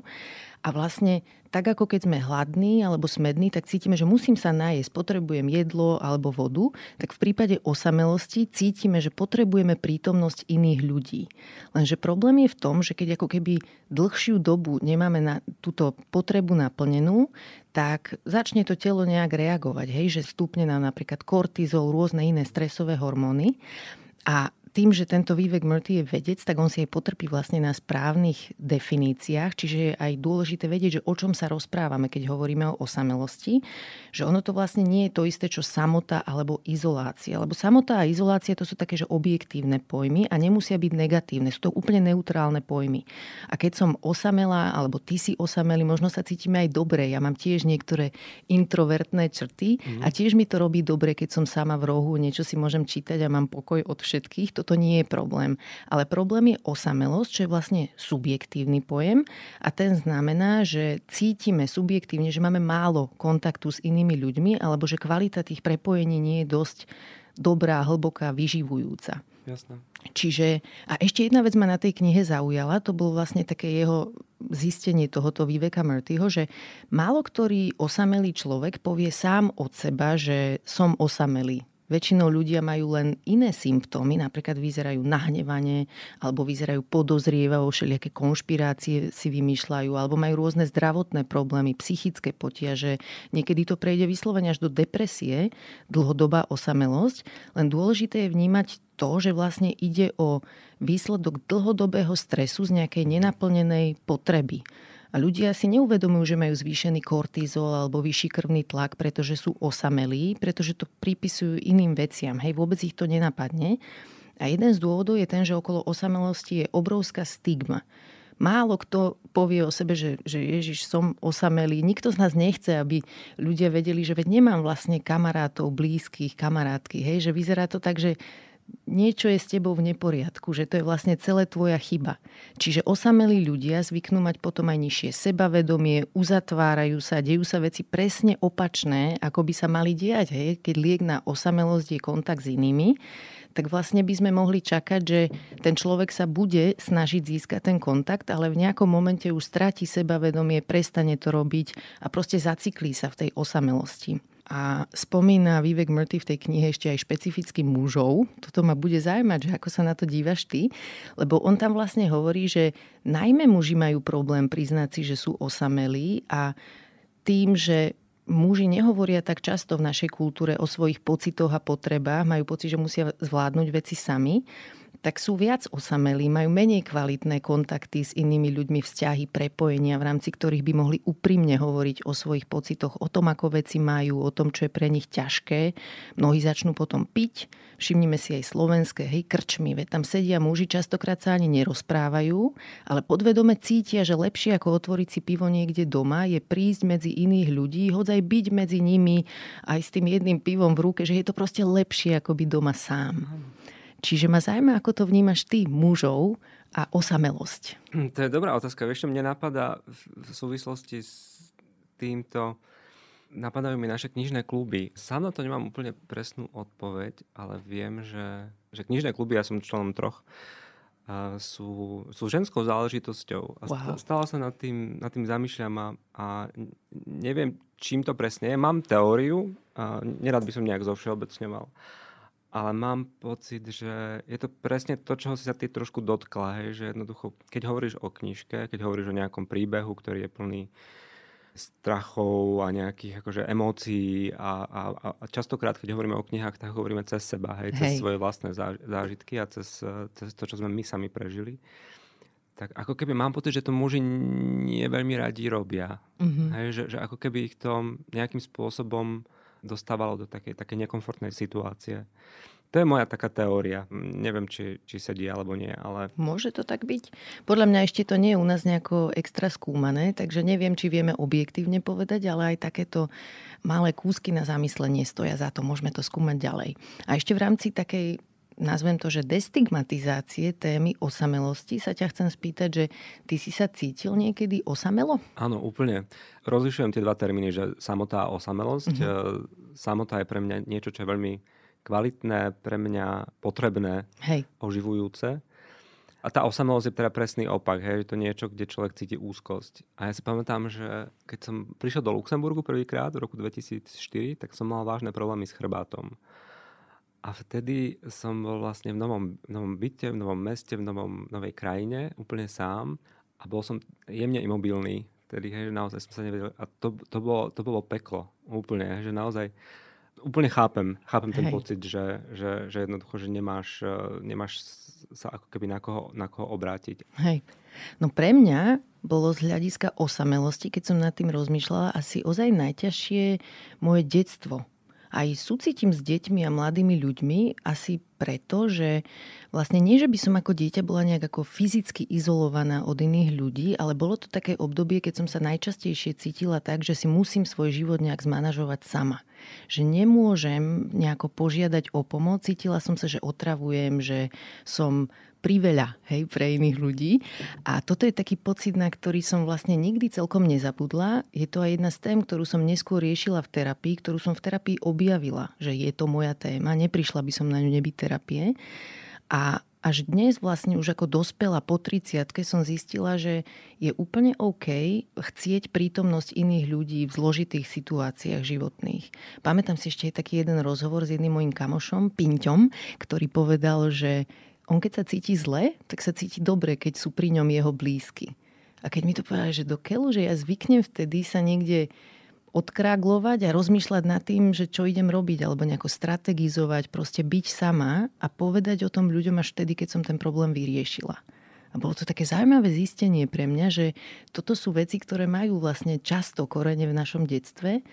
a vlastne tak ako keď sme hladní alebo smední, tak cítime, že musím sa nájsť, potrebujem jedlo alebo vodu, tak v prípade osamelosti cítime, že potrebujeme prítomnosť iných ľudí. Lenže problém je v tom, že keď ako keby dlhšiu dobu nemáme na túto potrebu naplnenú, tak začne to telo nejak reagovať, hej, že stúpne nám napríklad kortizol, rôzne iné stresové hormóny. A tým, že tento Vivek Murty je vedec, tak on si aj potrpí vlastne na správnych definíciách, čiže je aj dôležité vedieť, že o čom sa rozprávame, keď hovoríme o osamelosti, že ono to vlastne nie je to isté, čo samota alebo izolácia. Lebo samota a izolácia to sú také, že objektívne pojmy a nemusia byť negatívne. Sú to úplne neutrálne pojmy. A keď som osamelá, alebo ty si osamelý, možno sa cítime aj dobre. Ja mám tiež niektoré introvertné črty mm. a tiež mi to robí dobre, keď som sama v rohu, niečo si môžem čítať a mám pokoj od všetkých. To toto nie je problém. Ale problém je osamelosť, čo je vlastne subjektívny pojem a ten znamená, že cítime subjektívne, že máme málo kontaktu s inými ľuďmi alebo že kvalita tých prepojení nie je dosť dobrá, hlboká, vyživujúca. Jasné. Čiže, a ešte jedna vec ma na tej knihe zaujala, to bolo vlastne také jeho zistenie tohoto Viveka Murtyho, že málo ktorý osamelý človek povie sám od seba, že som osamelý Väčšinou ľudia majú len iné symptómy, napríklad vyzerajú nahnevanie, alebo vyzerajú podozrievavo, všelijaké konšpirácie si vymýšľajú, alebo majú rôzne zdravotné problémy, psychické potiaže. Niekedy to prejde vyslovene až do depresie, dlhodobá osamelosť. Len dôležité je vnímať to, že vlastne ide o výsledok dlhodobého stresu z nejakej nenaplnenej potreby. A ľudia si neuvedomujú, že majú zvýšený kortizol alebo vyšší krvný tlak, pretože sú osamelí, pretože to pripisujú iným veciam. Hej, vôbec ich to nenapadne. A jeden z dôvodov je ten, že okolo osamelosti je obrovská stigma. Málo kto povie o sebe, že, že Ježiš, som osamelý. Nikto z nás nechce, aby ľudia vedeli, že veď nemám vlastne kamarátov, blízkych, kamarátky. Hej? Že vyzerá to tak, že niečo je s tebou v neporiadku, že to je vlastne celé tvoja chyba. Čiže osamelí ľudia zvyknú mať potom aj nižšie sebavedomie, uzatvárajú sa, dejú sa veci presne opačné, ako by sa mali diať. Hej? Keď liek na osamelosť je kontakt s inými, tak vlastne by sme mohli čakať, že ten človek sa bude snažiť získať ten kontakt, ale v nejakom momente už stráti sebavedomie, prestane to robiť a proste zaciklí sa v tej osamelosti. A spomína Vivek Murty v tej knihe ešte aj špecificky mužov. Toto ma bude zaujímať, že ako sa na to dívaš ty. Lebo on tam vlastne hovorí, že najmä muži majú problém priznať si, že sú osamelí a tým, že muži nehovoria tak často v našej kultúre o svojich pocitoch a potrebách, majú pocit, že musia zvládnuť veci sami, tak sú viac osamelí, majú menej kvalitné kontakty s inými ľuďmi, vzťahy, prepojenia, v rámci ktorých by mohli úprimne hovoriť o svojich pocitoch, o tom, ako veci majú, o tom, čo je pre nich ťažké. Mnohí začnú potom piť, všimnime si aj slovenské, hej, krčmy, veď tam sedia muži, častokrát sa ani nerozprávajú, ale podvedome cítia, že lepšie ako otvoriť si pivo niekde doma je prísť medzi iných ľudí, hodzaj byť medzi nimi aj s tým jedným pivom v ruke, že je to proste lepšie ako byť doma sám. Čiže ma zaujíma, ako to vnímaš ty, mužov a osamelosť. Hm, to je dobrá otázka. Vieš, čo mne napadá v súvislosti s týmto, napadajú mi naše knižné kluby. Sám na to nemám úplne presnú odpoveď, ale viem, že, že knižné kluby, ja som členom troch, sú, sú ženskou záležitosťou. A wow. stále sa nad tým, nad tým zamýšľam a, a neviem, čím to presne je. Mám teóriu, a nerad by som nejak zovšeobecňoval ale mám pocit, že je to presne to, čoho si sa ty trošku dotkla, hej, že jednoducho, keď hovoríš o knižke, keď hovoríš o nejakom príbehu, ktorý je plný strachov a nejakých akože emócií a, a, a častokrát, keď hovoríme o knihách, tak hovoríme cez seba, hej, cez hej. svoje vlastné zážitky a cez, cez to, čo sme my sami prežili tak ako keby mám pocit, že to muži nie veľmi radi robia. Mm-hmm. Hej, že, že ako keby ich to nejakým spôsobom dostávalo do takej, takej nekomfortnej situácie. To je moja taká teória. Neviem, či, či sedí alebo nie, ale... Môže to tak byť? Podľa mňa ešte to nie je u nás nejako extra skúmané, takže neviem, či vieme objektívne povedať, ale aj takéto malé kúsky na zamyslenie stoja za to. Môžeme to skúmať ďalej. A ešte v rámci takej nazvem to, že destigmatizácie témy osamelosti, sa ťa chcem spýtať, že ty si sa cítil niekedy osamelo? Áno, úplne. Rozlišujem tie dva termíny, že samotá a osamelosť. Mm-hmm. Samota je pre mňa niečo, čo je veľmi kvalitné, pre mňa potrebné, Hej. oživujúce. A tá osamelosť je teda presný opak, hej, je to niečo, kde človek cíti úzkosť. A ja si pamätám, že keď som prišiel do Luxemburgu prvýkrát v roku 2004, tak som mal vážne problémy s chrbátom. A vtedy som bol vlastne v novom, novom byte, v novom meste, v novom, novej krajine, úplne sám a bol som jemne imobilný. Vtedy, hej, že naozaj som sa nevedel. A to, to, bolo, to bolo peklo. Úplne, hej, že naozaj úplne chápem, chápem ten hej. pocit, že, že, že jednoducho, že nemáš, e, nemáš sa ako keby na koho, na koho obrátiť. Hej. No pre mňa bolo z hľadiska osamelosti, keď som nad tým rozmýšľala, asi ozaj najťažšie moje detstvo aj súcitím s deťmi a mladými ľuďmi asi preto, že vlastne nie, že by som ako dieťa bola nejak ako fyzicky izolovaná od iných ľudí, ale bolo to také obdobie, keď som sa najčastejšie cítila tak, že si musím svoj život nejak zmanažovať sama. Že nemôžem nejako požiadať o pomoc. Cítila som sa, že otravujem, že som priveľa hej, pre iných ľudí. A toto je taký pocit, na ktorý som vlastne nikdy celkom nezabudla. Je to aj jedna z tém, ktorú som neskôr riešila v terapii, ktorú som v terapii objavila, že je to moja téma. Neprišla by som na ňu nebyť terapie. A až dnes vlastne už ako dospela po 30 som zistila, že je úplne OK chcieť prítomnosť iných ľudí v zložitých situáciách životných. Pamätám si ešte taký jeden rozhovor s jedným mojim kamošom, Pinťom, ktorý povedal, že on keď sa cíti zle, tak sa cíti dobre, keď sú pri ňom jeho blízky. A keď mi to povedal, že do keľu, že ja zvyknem vtedy sa niekde odkráglovať a rozmýšľať nad tým, že čo idem robiť, alebo nejako strategizovať, proste byť sama a povedať o tom ľuďom až vtedy, keď som ten problém vyriešila. A bolo to také zaujímavé zistenie pre mňa, že toto sú veci, ktoré majú vlastne často korene v našom detstve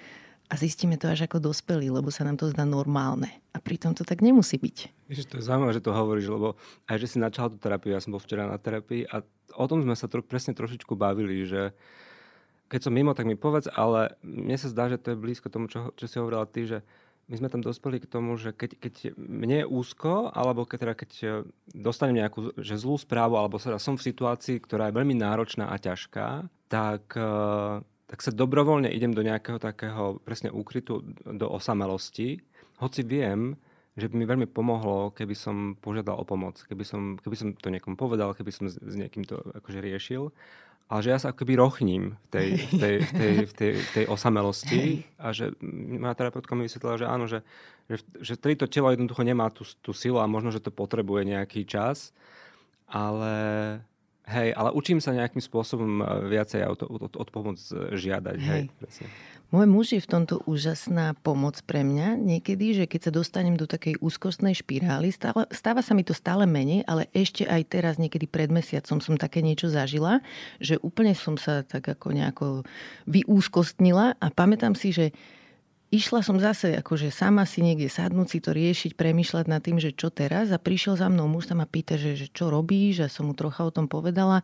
a zistíme to až ako dospelí, lebo sa nám to zdá normálne. A pritom to tak nemusí byť. Víš, to je zaujímavé, že to hovoríš, lebo aj že si načal tú terapiu, ja som bol včera na terapii a o tom sme sa tro, presne trošičku bavili, že keď som mimo, tak mi povedz, ale mne sa zdá, že to je blízko tomu, čo, čo si hovorila ty, že my sme tam dospeli k tomu, že keď, keď mne je úzko, alebo keď, teda keď dostanem nejakú že zlú správu, alebo teda som v situácii, ktorá je veľmi náročná a ťažká, tak tak sa dobrovoľne idem do nejakého takého presne úkrytu do osamelosti, hoci viem, že by mi veľmi pomohlo, keby som požiadal o pomoc, keby som, keby som to niekomu povedal, keby som s, s niekým to akože riešil. Ale že ja sa akoby rochním v tej, v tej, v tej, v tej, v tej osamelosti a že moja terapeutka mi vysvetlila, že áno, že, že, že to telo jednoducho nemá tú, tú silu a možno, že to potrebuje nejaký čas, ale Hej, ale učím sa nejakým spôsobom e, viacej od, od, od pomoc e, žiadať. Hej. hej presne. Môj muž je v tomto úžasná pomoc pre mňa. Niekedy, že keď sa dostanem do takej úzkostnej špirály, stáva, stáva sa mi to stále menej, ale ešte aj teraz, niekedy pred mesiacom som také niečo zažila, že úplne som sa tak ako nejako vyúzkostnila a pamätám si, že išla som zase akože sama si niekde sadnúť, si to riešiť, premýšľať nad tým, že čo teraz. A prišiel za mnou muž sa ma pýta, že, že čo robíš? A som mu trocha o tom povedala.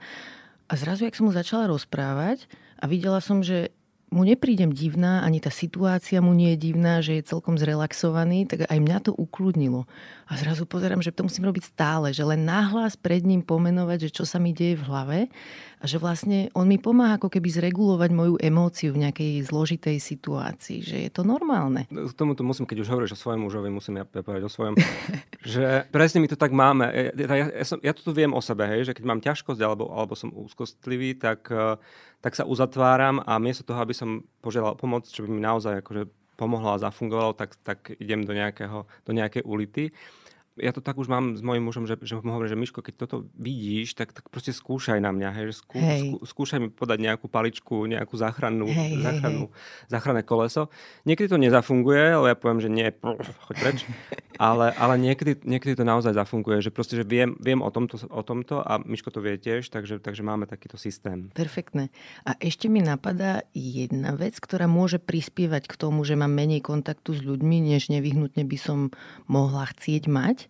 A zrazu, jak som mu začala rozprávať a videla som, že mu neprídem divná, ani tá situácia mu nie je divná, že je celkom zrelaxovaný, tak aj mňa to ukludnilo. A zrazu pozerám, že to musím robiť stále, že len náhlas pred ním pomenovať, že čo sa mi deje v hlave a že vlastne on mi pomáha ako keby zregulovať moju emóciu v nejakej zložitej situácii, že je to normálne. K tomu to musím, keď už hovoríš o svojom mužovi, musím ja povedať o svojom, že presne my to tak máme. Ja, ja, ja, som, ja to viem o sebe, hej, že keď mám ťažkosť alebo, alebo som úzkostlivý, tak, eh, tak sa uzatváram a miesto toho, aby som požiadal pomoc, čo by mi naozaj akože pomohlo a zafungovalo, tak, tak idem do, nejakého, do nejakej ulity ja to tak už mám s mojím mužom, že, že mu hovorím, že Miško, keď toto vidíš, tak, tak proste skúšaj na mňa, hej, že skú, hej. Skú, skúšaj mi podať nejakú paličku, nejakú záchrannú, hej, záchrannú, hej. záchranné koleso. Niekedy to nezafunguje, ale ja poviem, že nie, choď preč. ale, ale niekedy, niekedy to naozaj zafunguje, že proste, že viem, viem o, tomto, o tomto a Miško to vie tiež, takže, takže máme takýto systém. Perfektné. A ešte mi napadá jedna vec, ktorá môže prispievať k tomu, že mám menej kontaktu s ľuďmi, než nevyhnutne by som mohla chcieť mať.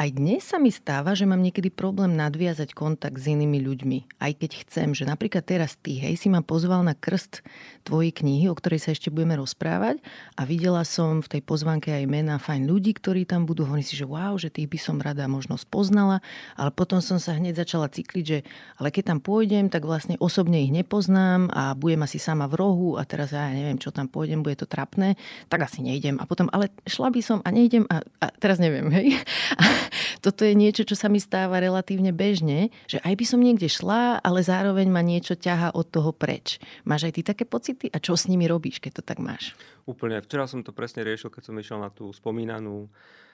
Aj dnes sa mi stáva, že mám niekedy problém nadviazať kontakt s inými ľuďmi. Aj keď chcem, že napríklad teraz ty, hej, si ma pozval na krst tvojej knihy, o ktorej sa ešte budeme rozprávať a videla som v tej pozvánke aj mená fajn ľudí, ktorí tam budú. Hovorím si, že wow, že tých by som rada možno spoznala, ale potom som sa hneď začala cykliť, že ale keď tam pôjdem, tak vlastne osobne ich nepoznám a budem asi sama v rohu a teraz ja neviem, čo tam pôjdem, bude to trapné, tak asi nejdem. A potom, ale šla by som a nejdem a, a teraz neviem, hej. toto je niečo, čo sa mi stáva relatívne bežne, že aj by som niekde šla, ale zároveň ma niečo ťaha od toho preč. Máš aj ty také pocity a čo s nimi robíš, keď to tak máš? Úplne. Včera som to presne riešil, keď som išiel na tú spomínanú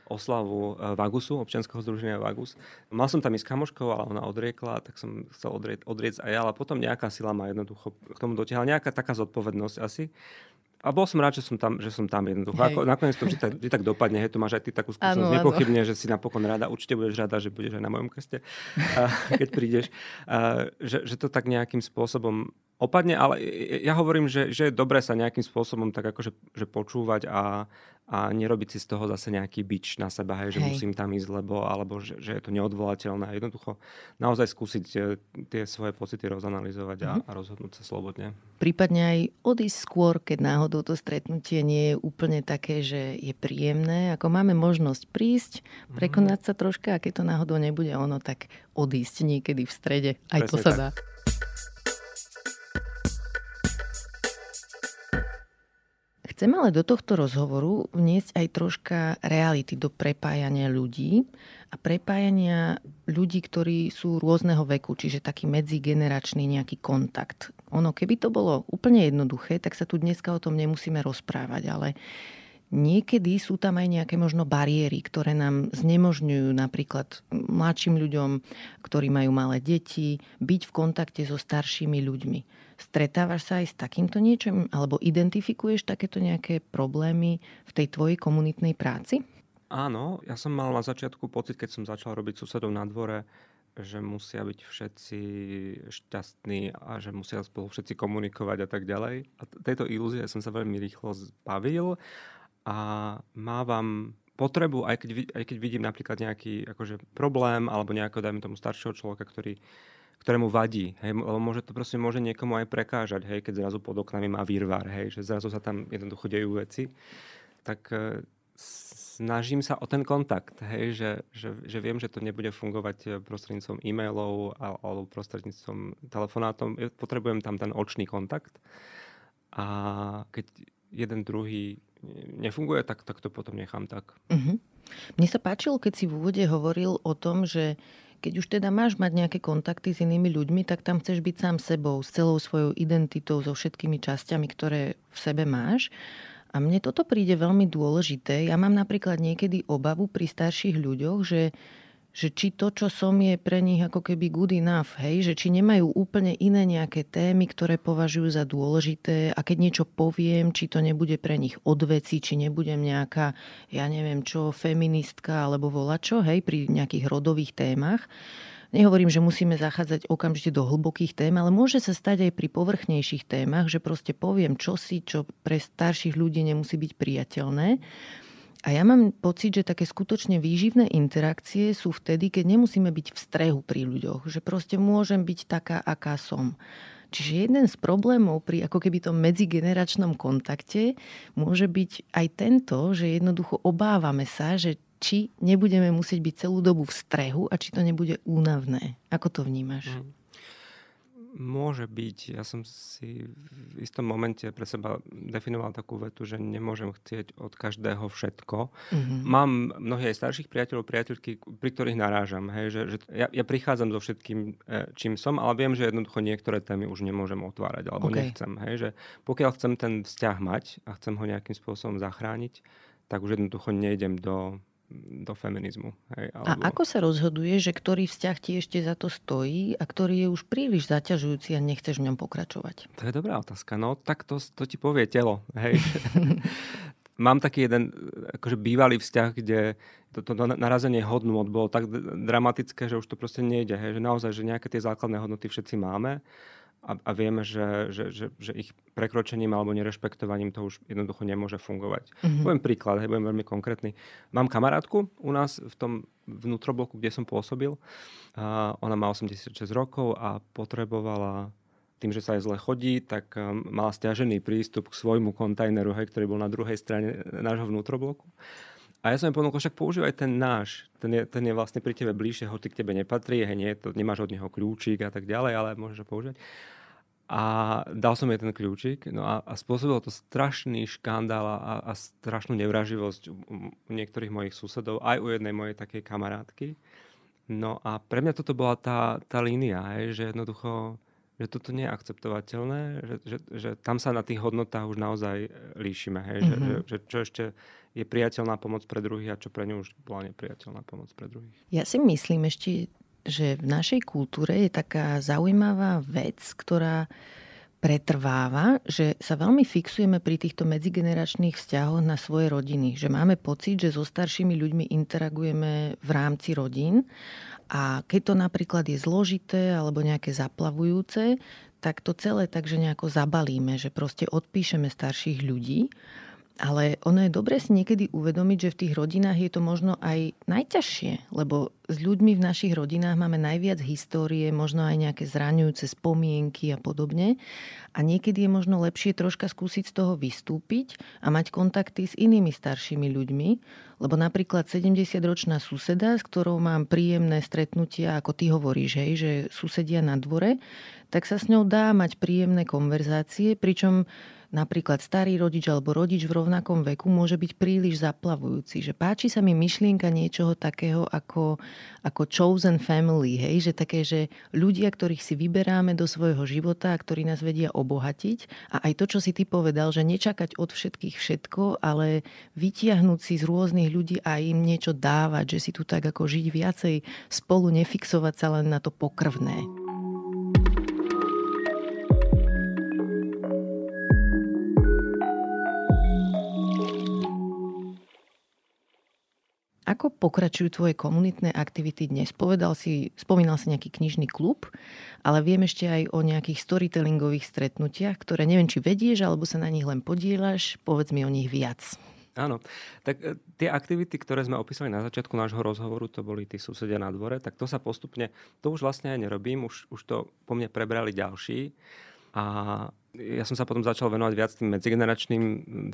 oslavu eh, Vagusu, občianského združenia Vagus. Mal som tam ísť kamoškou, ale ona odriekla, tak som chcel odrieť, odrieť aj ja, ale potom nejaká sila ma jednoducho k tomu dotiahla, nejaká taká zodpovednosť asi. A bol som rád, že som tam, že som tam jednoducho. Ako, nakoniec to vždy tak, vždy tak dopadne, hej, to máš aj ty takú skúsenosť. Ano, Nepochybne, ano. že si napokon rada, určite budeš rada, že budeš aj na mojom krste, keď prídeš. A, že, že to tak nejakým spôsobom opadne, ale ja hovorím, že, že je dobré sa nejakým spôsobom tak akože že počúvať a, a nerobiť si z toho zase nejaký bič na seba, hej, že hej. musím tam ísť, lebo, alebo že, že je to neodvolateľné. Jednoducho naozaj skúsiť e, tie svoje pocity rozanalizovať a, mm-hmm. a rozhodnúť sa slobodne. Prípadne aj odísť skôr, keď náhodou to stretnutie nie je úplne také, že je príjemné. Ako máme možnosť prísť, mhm. prekonať mm-hmm. sa troška a keď to náhodou nebude ono, tak odísť niekedy v strede. Aj Presne to sa tak. dá. Chcem ale do tohto rozhovoru vniesť aj troška reality do prepájania ľudí a prepájania ľudí, ktorí sú rôzneho veku, čiže taký medzigeneračný nejaký kontakt. Ono, keby to bolo úplne jednoduché, tak sa tu dneska o tom nemusíme rozprávať, ale Niekedy sú tam aj nejaké možno bariéry, ktoré nám znemožňujú napríklad mladším ľuďom, ktorí majú malé deti, byť v kontakte so staršími ľuďmi. Stretávaš sa aj s takýmto niečím? Alebo identifikuješ takéto nejaké problémy v tej tvojej komunitnej práci? Áno, ja som mal na začiatku pocit, keď som začal robiť susedov na dvore, že musia byť všetci šťastní a že musia spolu všetci komunikovať a tak ďalej. A tejto ilúzie som sa veľmi rýchlo zbavil a mávam potrebu, aj keď, aj keď vidím napríklad nejaký akože, problém alebo nejakého, dajme tomu, staršieho človeka, ktorý, ktorému vadí, hej, môže to proste môže niekomu aj prekážať, hej, keď zrazu pod oknami má výrvar, hej, že zrazu sa tam jednoducho dejú veci, tak e, snažím sa o ten kontakt, hej, že, že, že viem, že to nebude fungovať e, prostredníctvom e-mailov alebo prostredníctvom telefonátom, potrebujem tam ten očný kontakt a keď jeden druhý nefunguje, tak, tak to potom nechám tak. Uh-huh. Mne sa páčilo, keď si v úvode hovoril o tom, že keď už teda máš mať nejaké kontakty s inými ľuďmi, tak tam chceš byť sám sebou, s celou svojou identitou, so všetkými časťami, ktoré v sebe máš. A mne toto príde veľmi dôležité. Ja mám napríklad niekedy obavu pri starších ľuďoch, že že či to, čo som, je pre nich ako keby good enough, hej? že či nemajú úplne iné nejaké témy, ktoré považujú za dôležité a keď niečo poviem, či to nebude pre nich odveci, či nebudem nejaká, ja neviem čo, feministka alebo volačo, hej, pri nejakých rodových témach. Nehovorím, že musíme zachádzať okamžite do hlbokých tém, ale môže sa stať aj pri povrchnejších témach, že proste poviem čosi, čo pre starších ľudí nemusí byť priateľné. A ja mám pocit, že také skutočne výživné interakcie sú vtedy, keď nemusíme byť v strehu pri ľuďoch. Že proste môžem byť taká, aká som. Čiže jeden z problémov pri ako keby tom medzigeneračnom kontakte môže byť aj tento, že jednoducho obávame sa, že či nebudeme musieť byť celú dobu v strehu a či to nebude únavné. Ako to vnímaš? Mm. Môže byť. Ja som si v istom momente pre seba definoval takú vetu, že nemôžem chcieť od každého všetko. Mm-hmm. Mám mnohých aj starších priateľov, priateľky, pri ktorých narážam. Hej, že, že ja, ja prichádzam so všetkým, e, čím som, ale viem, že jednoducho niektoré témy už nemôžem otvárať, alebo okay. nechcem. Hej, že pokiaľ chcem ten vzťah mať a chcem ho nejakým spôsobom zachrániť, tak už jednoducho nejdem do do feminizmu. Hej, alebo... A ako sa rozhoduje, že ktorý vzťah ti ešte za to stojí a ktorý je už príliš zaťažujúci a nechceš v ňom pokračovať? To je dobrá otázka. No tak to, to ti povie telo. Hej. mám taký jeden akože bývalý vzťah, kde to, to narazenie hodnôt bolo tak dramatické, že už to proste nejde. Hej, že naozaj, že nejaké tie základné hodnoty všetci máme a, a vieme, že, že, že, že ich prekročením alebo nerešpektovaním to už jednoducho nemôže fungovať. Mm-hmm. Poviem príklad, hej, budem veľmi konkrétny. Mám kamarátku u nás v tom vnútrobloku, kde som pôsobil. A ona má 86 rokov a potrebovala tým, že sa aj zle chodí, tak um, mala stiažený prístup k svojmu kontajneru, hej, ktorý bol na druhej strane nášho vnútrobloku. A ja som im ponúkol, však používaj ten náš. Ten je, ten je vlastne pri tebe bližšie, hoci k tebe nepatrí, hej, nie, to, nemáš od neho kľúčik a tak ďalej, ale môžeš ho používať. A dal som jej ten kľúčik no a, a spôsobilo to strašný škandál a, a strašnú nevraživosť u, u niektorých mojich susedov, aj u jednej mojej takej kamarátky. No a pre mňa toto bola tá, tá línia, hej, že jednoducho že toto nie je akceptovateľné, že, že, že tam sa na tých hodnotách už naozaj líšime. Hej? Mm-hmm. Že, že, že čo ešte je priateľná pomoc pre druhých a čo pre ňu už bola nepriateľná pomoc pre druhých. Ja si myslím ešte, že v našej kultúre je taká zaujímavá vec, ktorá pretrváva, že sa veľmi fixujeme pri týchto medzigeneračných vzťahoch na svoje rodiny. Že máme pocit, že so staršími ľuďmi interagujeme v rámci rodín a keď to napríklad je zložité alebo nejaké zaplavujúce, tak to celé takže nejako zabalíme, že proste odpíšeme starších ľudí ale ono je dobre si niekedy uvedomiť, že v tých rodinách je to možno aj najťažšie, lebo s ľuďmi v našich rodinách máme najviac histórie, možno aj nejaké zraňujúce spomienky a podobne. A niekedy je možno lepšie troška skúsiť z toho vystúpiť a mať kontakty s inými staršími ľuďmi, lebo napríklad 70-ročná suseda, s ktorou mám príjemné stretnutia, ako ty hovoríš, hej, že susedia na dvore, tak sa s ňou dá mať príjemné konverzácie, pričom napríklad starý rodič alebo rodič v rovnakom veku môže byť príliš zaplavujúci. Že páči sa mi myšlienka niečoho takého ako, ako chosen family, hej? že také, že ľudia, ktorých si vyberáme do svojho života a ktorí nás vedia obohatiť a aj to, čo si ty povedal, že nečakať od všetkých všetko, ale vytiahnuť si z rôznych ľudí a im niečo dávať, že si tu tak ako žiť viacej spolu, nefixovať sa len na to pokrvné. Ako pokračujú tvoje komunitné aktivity dnes? Povedal si, spomínal si nejaký knižný klub, ale viem ešte aj o nejakých storytellingových stretnutiach, ktoré neviem, či vedieš, alebo sa na nich len podielaš. Povedz mi o nich viac. Áno, tak e, tie aktivity, ktoré sme opísali na začiatku nášho rozhovoru, to boli tí susedia na dvore, tak to sa postupne, to už vlastne aj nerobím, už, už to po mne prebrali ďalší. A ja som sa potom začal venovať viac tým medzigeneračným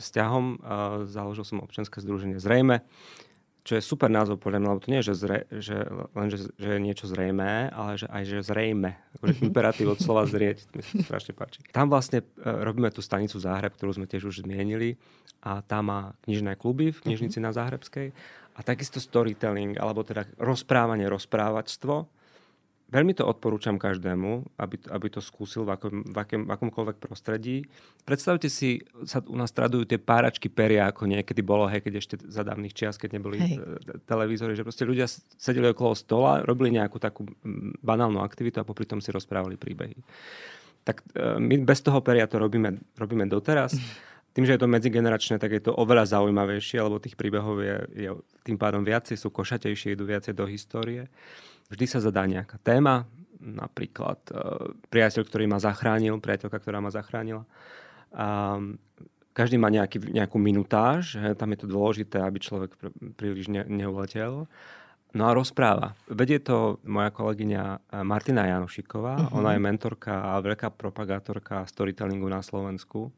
vzťahom. A založil som občianske združenie Zrejme, čo je super názov podľa mňa, lebo to nie je, že, zre, že len, že, že je niečo zrejmé, ale že aj, že zrejme. Akože mm-hmm. imperatív od slova zrieť, to mi sa strašne páči. Tam vlastne uh, robíme tú stanicu Záhreb, ktorú sme tiež už zmienili a tam má knižné kluby v knižnici mm-hmm. na Záhrebskej a takisto storytelling, alebo teda rozprávanie, rozprávačstvo Veľmi to odporúčam každému, aby, aby to skúsil v, akom, v, akom, v akomkoľvek prostredí. Predstavte si, sa u nás tradujú tie páračky peria, ako niekedy bolo, hej, keď ešte za dávnych čias, keď neboli hej. E, televízory, že proste ľudia sedeli okolo stola, robili nejakú takú banálnu aktivitu a popri tom si rozprávali príbehy. Tak e, my bez toho peria to robíme, robíme doteraz. Tým, že je to medzigeneračné, tak je to oveľa zaujímavejšie, lebo tých príbehov je, je tým pádom viacej, sú košatejšie, idú viacej do histórie vždy sa zadá nejaká téma, napríklad uh, priateľ, ktorý ma zachránil, priateľka, ktorá ma zachránila. A každý má nejaký, nejakú minutáž, tam je to dôležité, aby človek pr- príliš ne, neuletel. No a rozpráva. Vedie to moja kolegyňa e, Martina Janošiková. Uh-huh. Ona je mentorka a veľká propagátorka storytellingu na Slovensku.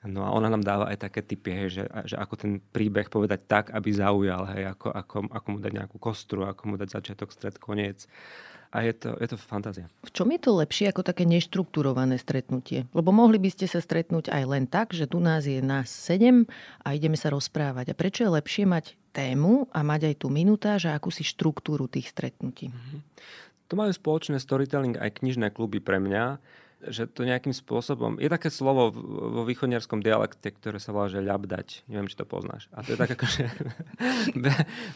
No a ona nám dáva aj také typy, hej, že, že ako ten príbeh povedať tak, aby zaujal, hej, ako, ako, ako mu dať nejakú kostru, ako mu dať začiatok, stred, koniec. A je to, je to fantázia. V čom je to lepšie ako také neštrukturované stretnutie? Lebo mohli by ste sa stretnúť aj len tak, že tu nás je nás sedem a ideme sa rozprávať. A prečo je lepšie mať tému a mať aj tú minutáž a akúsi štruktúru tých stretnutí? Mm-hmm. To majú spoločné storytelling aj knižné kluby pre mňa že to nejakým spôsobom... Je také slovo vo východniarskom dialekte, ktoré sa volá, že ľabdať. Neviem, či to poznáš. A to je tak akože be,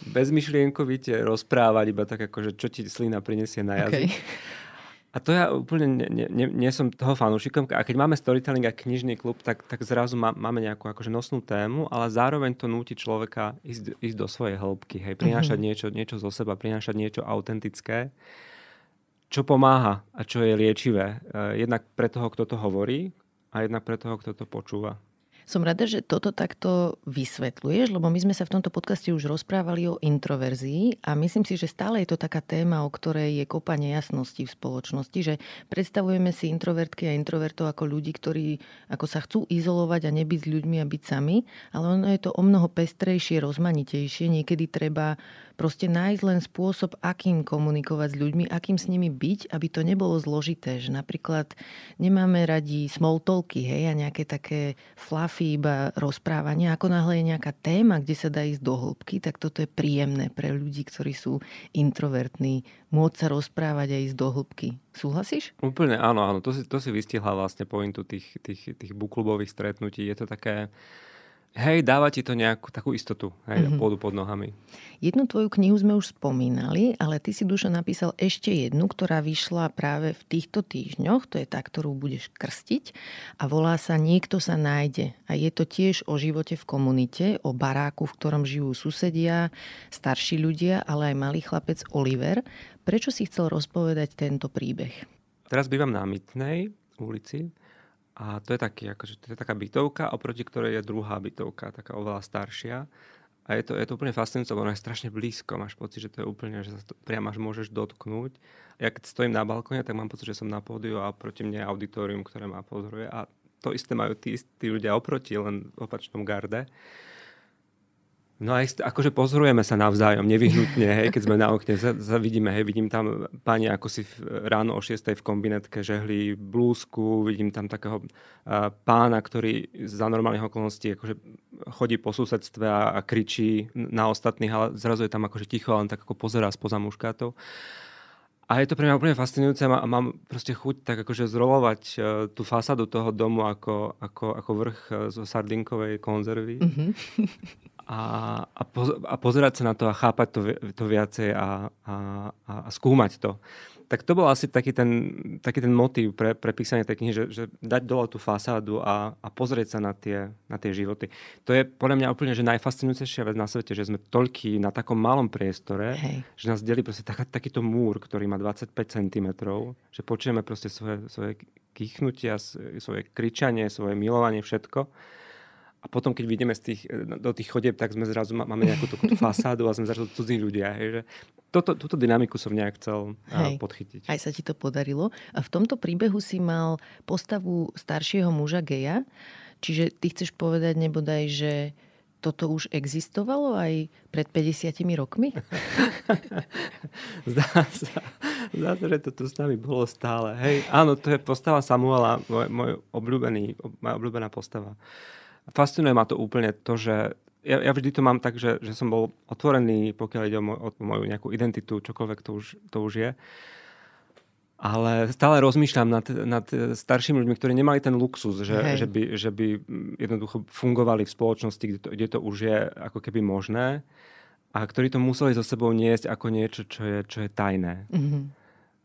bezmyšlienkovite rozprávať, iba tak akože čo ti slina prinesie na jazyk. Okay. A to ja úplne nie, nie, nie som toho fanúšikom. A keď máme storytelling a knižný klub, tak, tak zrazu má, máme nejakú akože nosnú tému, ale zároveň to núti človeka ísť, ísť do svojej hĺbky. Hej, prinášať mm-hmm. niečo, niečo zo seba, prinášať niečo autentické, čo pomáha a čo je liečivé. Eh, jednak pre toho, kto to hovorí a jednak pre toho, kto to počúva. Som rada, že toto takto vysvetľuješ, lebo my sme sa v tomto podcaste už rozprávali o introverzii a myslím si, že stále je to taká téma, o ktorej je kopa nejasnosti v spoločnosti, že predstavujeme si introvertky a introvertov ako ľudí, ktorí ako sa chcú izolovať a nebyť s ľuďmi a byť sami, ale ono je to o mnoho pestrejšie, rozmanitejšie. Niekedy treba proste nájsť len spôsob, akým komunikovať s ľuďmi, akým s nimi byť, aby to nebolo zložité. Že napríklad nemáme radi small talky, hej, a nejaké také fluffy iba rozprávania. Ako náhle je nejaká téma, kde sa dá ísť do hĺbky, tak toto je príjemné pre ľudí, ktorí sú introvertní. Môcť sa rozprávať a ísť do hĺbky. Súhlasíš? Úplne áno, áno. To si, to si vystihla vlastne pointu tých, tých, tých buklubových stretnutí. Je to také Hej, dáva ti to nejakú takú istotu, hej, mm-hmm. pôdu pod nohami. Jednu tvoju knihu sme už spomínali, ale ty si, Dušo, napísal ešte jednu, ktorá vyšla práve v týchto týždňoch, to je tá, ktorú budeš krstiť a volá sa Niekto sa nájde. A je to tiež o živote v komunite, o baráku, v ktorom žijú susedia, starší ľudia, ale aj malý chlapec Oliver. Prečo si chcel rozpovedať tento príbeh? Teraz bývam na Mytnej ulici a to je, taký, akože, to je taká bytovka, oproti ktorej je druhá bytovka, taká oveľa staršia. A je to, je to úplne fascinujúce, ono je strašne blízko. Máš pocit, že to je úplne, že sa to priamo až môžeš dotknúť. Ja keď stojím na balkóne, tak mám pocit, že som na pódiu a proti mne je auditorium, ktoré ma pozoruje. A to isté majú tí, tí ľudia oproti, len v opačnom garde. No aj akože pozorujeme sa navzájom, nevyhnutne, hej, keď sme na okne, za, za vidíme, hej, vidím tam pani ako si ráno o 6 v kombinetke žehli blúzku, vidím tam takého uh, pána, ktorý za normálnych okolností akože chodí po susedstve a, a kričí na ostatných, ale zrazu je tam akože ticho, len tak ako pozerá spoza muškátov. A je to pre mňa úplne fascinujúce a mám proste chuť tak akože zrolovať uh, tú fasádu toho domu ako, ako, ako vrch uh, zo sardinkovej konzervy. Mm-hmm a, a, poz, a pozerať sa na to a chápať to, to viacej a, a, a skúmať to. Tak to bol asi taký ten, taký ten motív pre, pre písanie tej knihy, že, že dať dole tú fasádu a, a pozrieť sa na tie, na tie životy. To je podľa mňa úplne že najfascinujúcejšia vec na svete, že sme toľký na takom malom priestore, Hej. že nás delí proste tak, takýto múr, ktorý má 25 cm, že počujeme proste svoje, svoje kýchnutia, svoje kričanie, svoje milovanie, všetko a potom, keď vidíme z tých, e, do tých chodeb, tak sme zrazu, máme nejakú tú fasádu a sme zrazu cudzí ľudia. Hej, že toto, túto dynamiku som nejak chcel e, Hej, podchytiť. Aj sa ti to podarilo. A v tomto príbehu si mal postavu staršieho muža geja. Čiže ty chceš povedať nebodaj, že toto už existovalo aj pred 50 rokmi? zdá, sa, zdá sa, že to tu s nami bolo stále. Hej, áno, to je postava Samuela, môj, môj obľúbený, moja obľúbená postava fascinuje ma to úplne to, že ja, ja vždy to mám tak, že, že som bol otvorený, pokiaľ ide o, moj, o moju nejakú identitu, čokoľvek to už, to už je. Ale stále rozmýšľam nad, nad staršími ľuďmi, ktorí nemali ten luxus, že, že, by, že by jednoducho fungovali v spoločnosti, kde to, kde to už je ako keby možné a ktorí to museli so sebou niesť ako niečo, čo je, čo je tajné. Mm-hmm.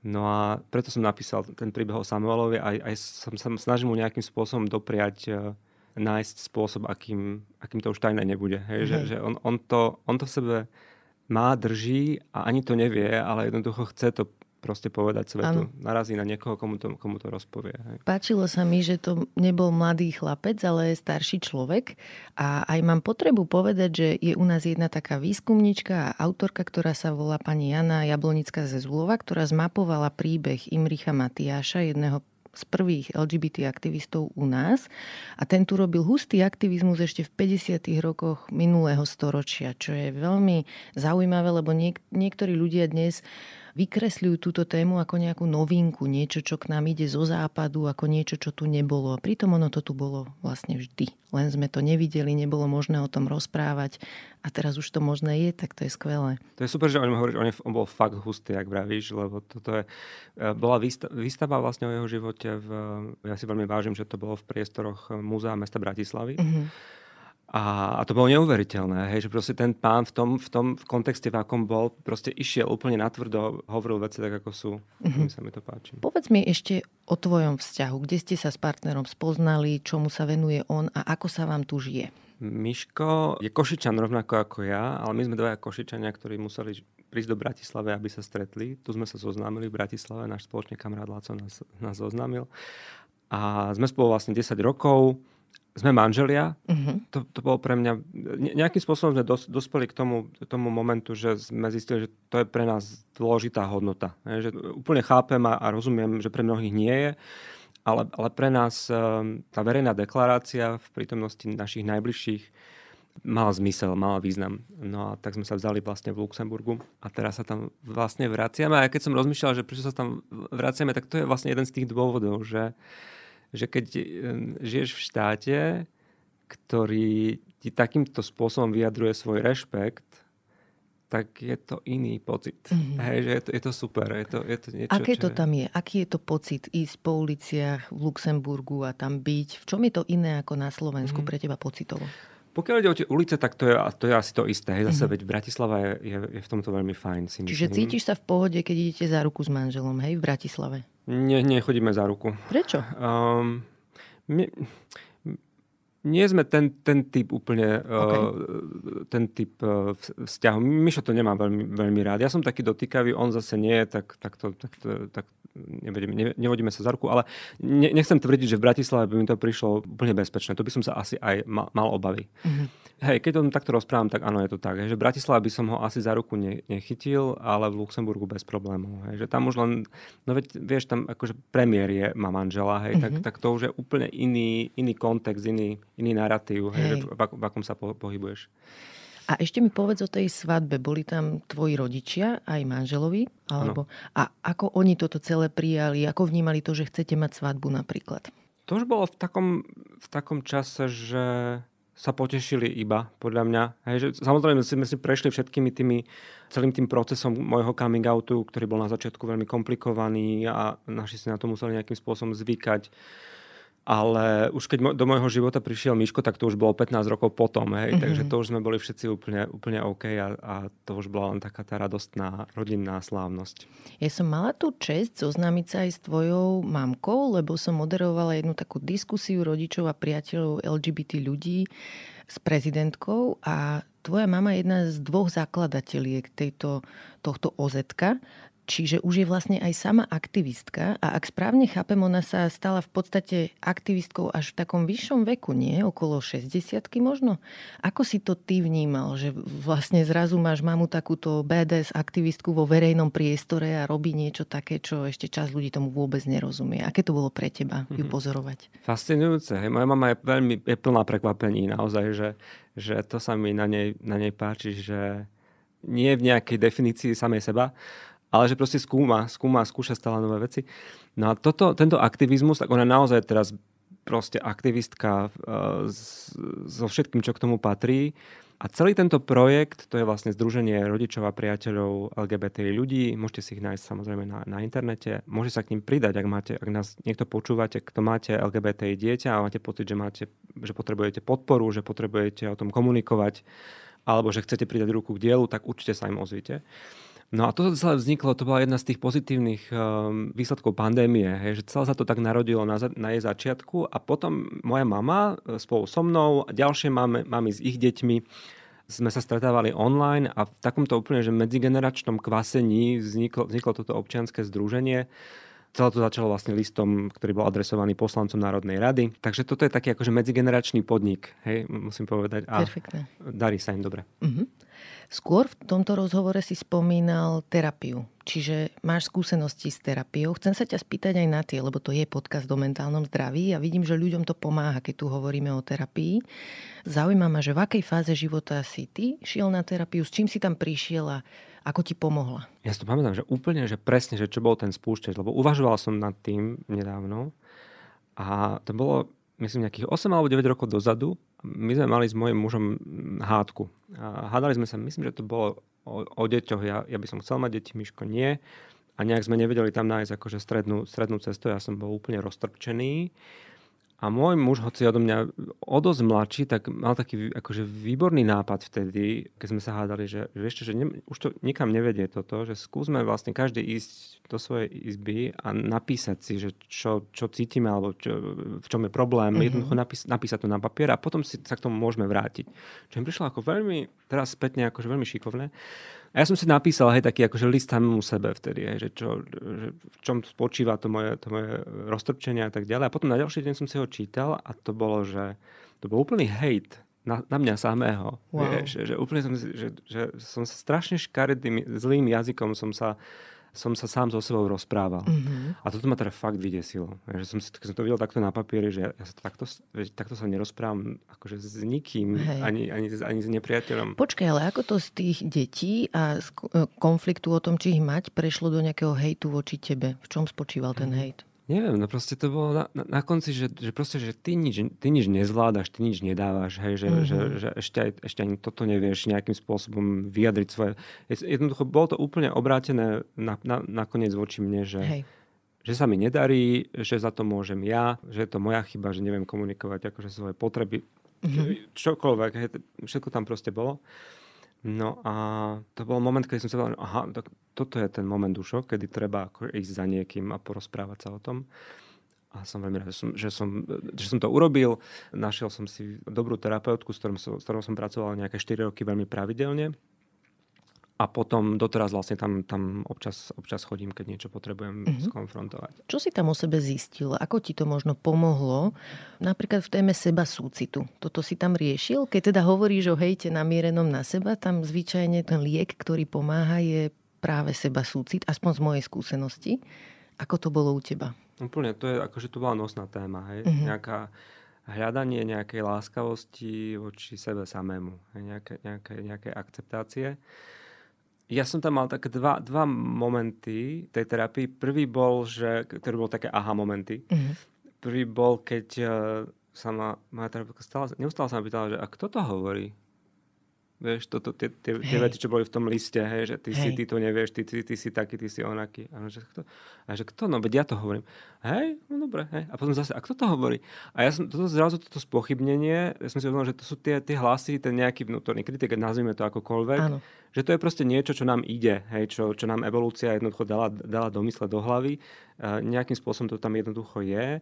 No a preto som napísal ten príbeh o Samuelovi a aj som sa snažil mu nejakým spôsobom dopriať nájsť spôsob, akým, akým to už tajné nebude. Hej? Že, že on, on, to, on to v sebe má, drží a ani to nevie, ale jednoducho chce to proste povedať svetu. Ano. Narazí na niekoho, komu to, komu to rozpovie. Hej. Páčilo sa mi, že to nebol mladý chlapec, ale starší človek. A aj mám potrebu povedať, že je u nás jedna taká výskumnička a autorka, ktorá sa volá pani Jana Jablonická ze Zulova, ktorá zmapovala príbeh Imricha Matiáša, jedného z prvých LGBT aktivistov u nás a ten tu robil hustý aktivizmus ešte v 50. rokoch minulého storočia, čo je veľmi zaujímavé, lebo niek- niektorí ľudia dnes vykresľujú túto tému ako nejakú novinku, niečo, čo k nám ide zo západu, ako niečo, čo tu nebolo. A pritom ono to tu bolo vlastne vždy. Len sme to nevideli, nebolo možné o tom rozprávať a teraz už to možné je, tak to je skvelé. To je super, že o ňom hovoríš, on, je, on bol fakt hustý, ak vravíš, lebo toto je, e, bola výstava, výstava vlastne o jeho živote, v, ja si veľmi vážim, že to bolo v priestoroch Múzea mesta Bratislavy. Mm-hmm A, a to bolo neuveriteľné, hej, že proste ten pán v tom, v tom v kontexte, v akom bol, proste išiel úplne natvrdo, hovoril veci tak, ako sú. Mm-hmm. Mi sa mi to páči. Povedz mi ešte o tvojom vzťahu. Kde ste sa s partnerom spoznali, čomu sa venuje on a ako sa vám tu žije? Miško je Košičan rovnako ako ja, ale my sme dvaja Košičania, ktorí museli prísť do Bratislavy, aby sa stretli. Tu sme sa zoznámili v Bratislave, náš spoločný kamarát Laco nás, nás zoznámil. A sme spolu vlastne 10 rokov sme manželia. Uh-huh. To, to bolo pre mňa... Nejakým spôsobom sme dos, dospeli k tomu, tomu momentu, že sme zistili, že to je pre nás dôležitá hodnota. Je, že úplne chápem a, a rozumiem, že pre mnohých nie je, ale, ale pre nás um, tá verejná deklarácia v prítomnosti našich najbližších mala zmysel, mala význam. No a tak sme sa vzali vlastne v Luxemburgu a teraz sa tam vlastne vraciame. A keď som rozmýšľal, že prečo sa tam vraciame, tak to je vlastne jeden z tých dôvodov, že že keď eh, žiješ v štáte, ktorý ti takýmto spôsobom vyjadruje svoj rešpekt, tak je to iný pocit. Mm-hmm. Hej, že je to, je to super. Je to, je to niečo, Aké to tam je? Aký je to pocit ísť po uliciach v Luxemburgu a tam byť? V čom je to iné ako na Slovensku mm-hmm. pre teba pocitovo? Pokiaľ ide o tie ulice, tak to je, to je asi to isté. Hej, zase mm-hmm. veď Bratislava je, je, je v tomto veľmi fajn. Si Čiže myslím. cítiš sa v pohode, keď idete za ruku s manželom, hej, v Bratislave? Nie, nechodíme za ruku. Prečo? Um, my, nie sme ten, ten typ úplne, okay. uh, ten typ uh, vzťahu. Mišo to nemá veľmi, veľmi rád. Ja som taký dotýkavý, on zase nie, tak, tak, to, tak, to, tak nevedeme, ne, nevodíme sa za ruku, ale ne, nechcem tvrdiť, že v Bratislave by mi to prišlo úplne bezpečné. To by som sa asi aj mal, mal obavy. Mm-hmm. Hej, keď o tom takto rozprávam, tak áno, je to tak. Hej, že v Bratislave by som ho asi za ruku ne, nechytil, ale v Luxemburgu bez problémov. Hej, že tam už len, no veď, vieš, tam akože premiér je, má manžela, hej, mm-hmm. tak, tak to už je úplne iný, iný kontext, iný, iný narratív, hej, hej. V, v akom sa po, pohybuješ. A ešte mi povedz o tej svadbe. Boli tam tvoji rodičia, aj manželovi? Alebo, a ako oni toto celé prijali? Ako vnímali to, že chcete mať svadbu napríklad? To už bolo v takom, v takom čase, že sa potešili iba, podľa mňa. Hej, že, samozrejme sme si prešli všetkými tými, celým tým procesom môjho coming outu, ktorý bol na začiatku veľmi komplikovaný a naši si na to museli nejakým spôsobom zvykať ale už keď do môjho života prišiel Miško, tak to už bolo 15 rokov potom, hej, mm-hmm. takže to už sme boli všetci úplne, úplne OK a, a to už bola len taká tá radostná rodinná slávnosť. Ja som mala tú čest zoznámiť sa aj s tvojou mamkou, lebo som moderovala jednu takú diskusiu rodičov a priateľov LGBT ľudí s prezidentkou a tvoja mama je jedna z dvoch zakladateľiek tejto, tohto OZ. Čiže už je vlastne aj sama aktivistka a ak správne chápem, ona sa stala v podstate aktivistkou až v takom vyššom veku, nie? Okolo 60 možno? Ako si to ty vnímal, že vlastne zrazu máš mamu takúto BDS aktivistku vo verejnom priestore a robí niečo také, čo ešte čas ľudí tomu vôbec nerozumie. Aké to bolo pre teba ju mhm. pozorovať? Fascinujúce. Hej. Moja mama je veľmi je plná prekvapení naozaj, že, že to sa mi na nej, na nej páči, že nie v nejakej definícii samej seba, ale že proste skúma, skúma, skúša stále nové veci. No a toto, tento aktivizmus, tak ona naozaj teraz proste aktivistka uh, so všetkým, čo k tomu patrí. A celý tento projekt, to je vlastne Združenie rodičov a priateľov LGBT ľudí, môžete si ich nájsť samozrejme na, na internete, môžete sa k ním pridať, ak, máte, ak nás niekto počúvate, kto máte LGBT dieťa a máte pocit, že, máte, že potrebujete podporu, že potrebujete o tom komunikovať, alebo že chcete pridať ruku k dielu, tak určite sa im ozvite. No a toto celé vzniklo, to bola jedna z tých pozitívnych um, výsledkov pandémie, hej, že celé sa to tak narodilo na, na jej začiatku a potom moja mama e, spolu so mnou a ďalšie máme, máme s ich deťmi sme sa stretávali online a v takomto úplne že medzigeneračnom kvasení vzniklo, vzniklo toto občianske združenie. Celé to začalo vlastne listom, ktorý bol adresovaný poslancom Národnej rady. Takže toto je taký akože medzigeneračný podnik, hej, musím povedať. A Perfektne. darí sa im dobre. Uh-huh. Skôr v tomto rozhovore si spomínal terapiu, čiže máš skúsenosti s terapiou. Chcem sa ťa spýtať aj na tie, lebo to je podcast o mentálnom zdraví a vidím, že ľuďom to pomáha, keď tu hovoríme o terapii. Zaujíma ma, že v akej fáze života si ty šiel na terapiu, s čím si tam prišiel a ako ti pomohla? Ja si to pamätám, že úplne, že presne, že čo bol ten spúšťač, lebo uvažoval som nad tým nedávno a to bolo myslím, nejakých 8 alebo 9 rokov dozadu, my sme mali s mojim mužom hádku. A hádali sme sa, myslím, že to bolo o, o deťoch. Ja, ja by som chcel mať deti, Miško nie. A nejak sme nevedeli tam nájsť akože strednú, strednú cestu. Ja som bol úplne roztrpčený. A môj muž, hoci odo mňa o dosť mladší, tak mal taký akože výborný nápad vtedy, keď sme sa hádali, že, že ešte, že ne, už to nikam nevedie toto, že skúsme vlastne každý ísť do svojej izby a napísať si, že čo, čo cítime alebo čo, v čom je problém, mm-hmm. jednoducho napís, napísať to na papier a potom si sa k tomu môžeme vrátiť. Čo mi prišlo ako veľmi, teraz spätne akože veľmi šikovné. A ja som si napísal hej, taký akože list samému sebe vtedy, hej, že, čo, že v čom spočíva to moje, to moje roztrpčenie a tak ďalej. A potom na ďalší deň som si ho čítal a to bolo, že to bol úplný hejt na, na mňa samého. Wow. Vieš, že, úplne som, že, že som strašne škaredým, zlým jazykom som sa som sa sám so sebou rozprával. Mm-hmm. A toto ma teda fakt vydesilo. Že som, si, keď som to videl takto na papieri, že ja sa takto, takto sa nerozprávam akože s nikým, ani, ani, ani s nepriateľom. Počkaj, ale ako to z tých detí a z e, konfliktu o tom, či ich mať, prešlo do nejakého hejtu voči tebe? V čom spočíval ten mm-hmm. hejt? Neviem, no proste to bolo na, na, na konci, že, že proste, že ty nič, ty nič nezvládaš, ty nič nedávaš, hej, že, mm-hmm. že, že ešte, aj, ešte ani toto nevieš nejakým spôsobom vyjadriť svoje. Jednoducho bolo to úplne obrátené na, na, nakoniec voči mne, že, hej. že sa mi nedarí, že za to môžem ja, že je to moja chyba, že neviem komunikovať akože svoje potreby, mm-hmm. čokoľvek, hej, všetko tam proste bolo. No a to bol moment, keď som si povedal, aha, tak toto je ten moment dušo, kedy treba ísť za niekým a porozprávať sa o tom. A som veľmi rád, že som, že, som, že som to urobil. Našiel som si dobrú terapeutku, s ktorou, s ktorou som pracoval nejaké 4 roky veľmi pravidelne a potom doteraz vlastne tam, tam občas, občas chodím, keď niečo potrebujem mm-hmm. skonfrontovať. Čo si tam o sebe zistil? Ako ti to možno pomohlo? Napríklad v téme seba súcitu. Toto si tam riešil? Keď teda hovoríš o hejte namierenom na seba, tam zvyčajne ten liek, ktorý pomáha, je práve seba súcit, aspoň z mojej skúsenosti. Ako to bolo u teba? Úplne, to je akože to bola nosná téma. Hej? Mm-hmm. Nejaká hľadanie nejakej láskavosti voči sebe samému. Nejaké, nejaké, nejaké akceptácie ja som tam mal také dva, dva momenty tej terapii. Prvý bol, že, ktorý bol také aha momenty. Mm-hmm. Prvý bol, keď uh, sa ma moja terapeutka stále, neustále sa ma pýtala, že a kto to hovorí? Vieš, toto, tie, tie, tie veci, čo boli v tom liste, hej, že ty hej. si, ty to nevieš, ty, ty, ty si taký, ty si onaký. A že kto? A že kto? No, veď ja to hovorím. Hej, no dobre, hej. A potom zase, a kto to hovorí? A ja som toto zrazu, toto spochybnenie, ja som si uvedomil, že to sú tie, tie hlasy, ten nejaký vnútorný kritik, nazvime to akokoľvek. Áno. Že to je proste niečo, čo nám ide, hej, čo, čo nám evolúcia jednoducho dala, dala domysle do hlavy. Uh, nejakým spôsobom to tam jednoducho je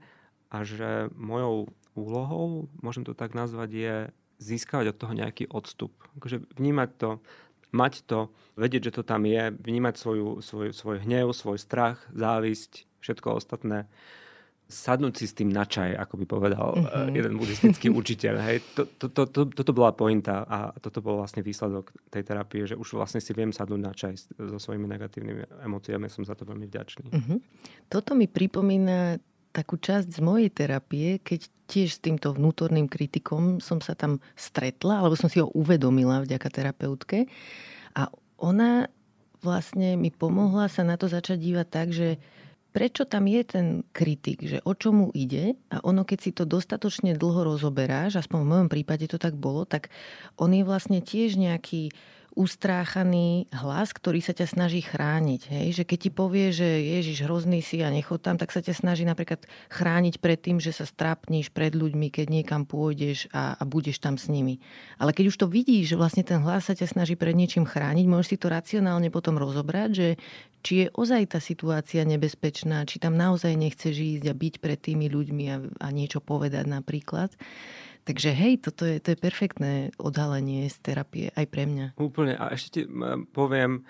a že mojou úlohou, môžem to tak nazvať, je získavať od toho nejaký odstup. Akože vnímať to, mať to, vedieť, že to tam je, vnímať svoju, svoj, svoj hnev, svoj strach, závisť, všetko ostatné. Sadnúť si s tým na čaj, ako by povedal mm-hmm. jeden buddhistický učiteľ. Hej. To, to, to, to, toto bola pointa a toto bol vlastne výsledok tej terapie, že už vlastne si viem sadnúť na čaj so svojimi negatívnymi emóciami. Som za to veľmi vďačný. Mm-hmm. Toto mi pripomína takú časť z mojej terapie, keď tiež s týmto vnútorným kritikom som sa tam stretla, alebo som si ho uvedomila vďaka terapeutke. A ona vlastne mi pomohla sa na to začať dívať tak, že prečo tam je ten kritik, že o čomu ide a ono, keď si to dostatočne dlho rozoberáš, aspoň v mojom prípade to tak bolo, tak on je vlastne tiež nejaký ustráchaný hlas, ktorý sa ťa snaží chrániť. Hej? Že keď ti povie, že Ježiš hrozný si a nechod tam, tak sa ťa snaží napríklad chrániť pred tým, že sa strápniš pred ľuďmi, keď niekam pôjdeš a, a budeš tam s nimi. Ale keď už to vidíš, že vlastne ten hlas sa ťa snaží pred niečím chrániť, môžeš si to racionálne potom rozobrať, že či je ozaj tá situácia nebezpečná, či tam naozaj nechceš ísť a byť pred tými ľuďmi a, a niečo povedať napríklad. Takže hej, toto je, to je perfektné odhalenie z terapie aj pre mňa. Úplne. A ešte ti poviem,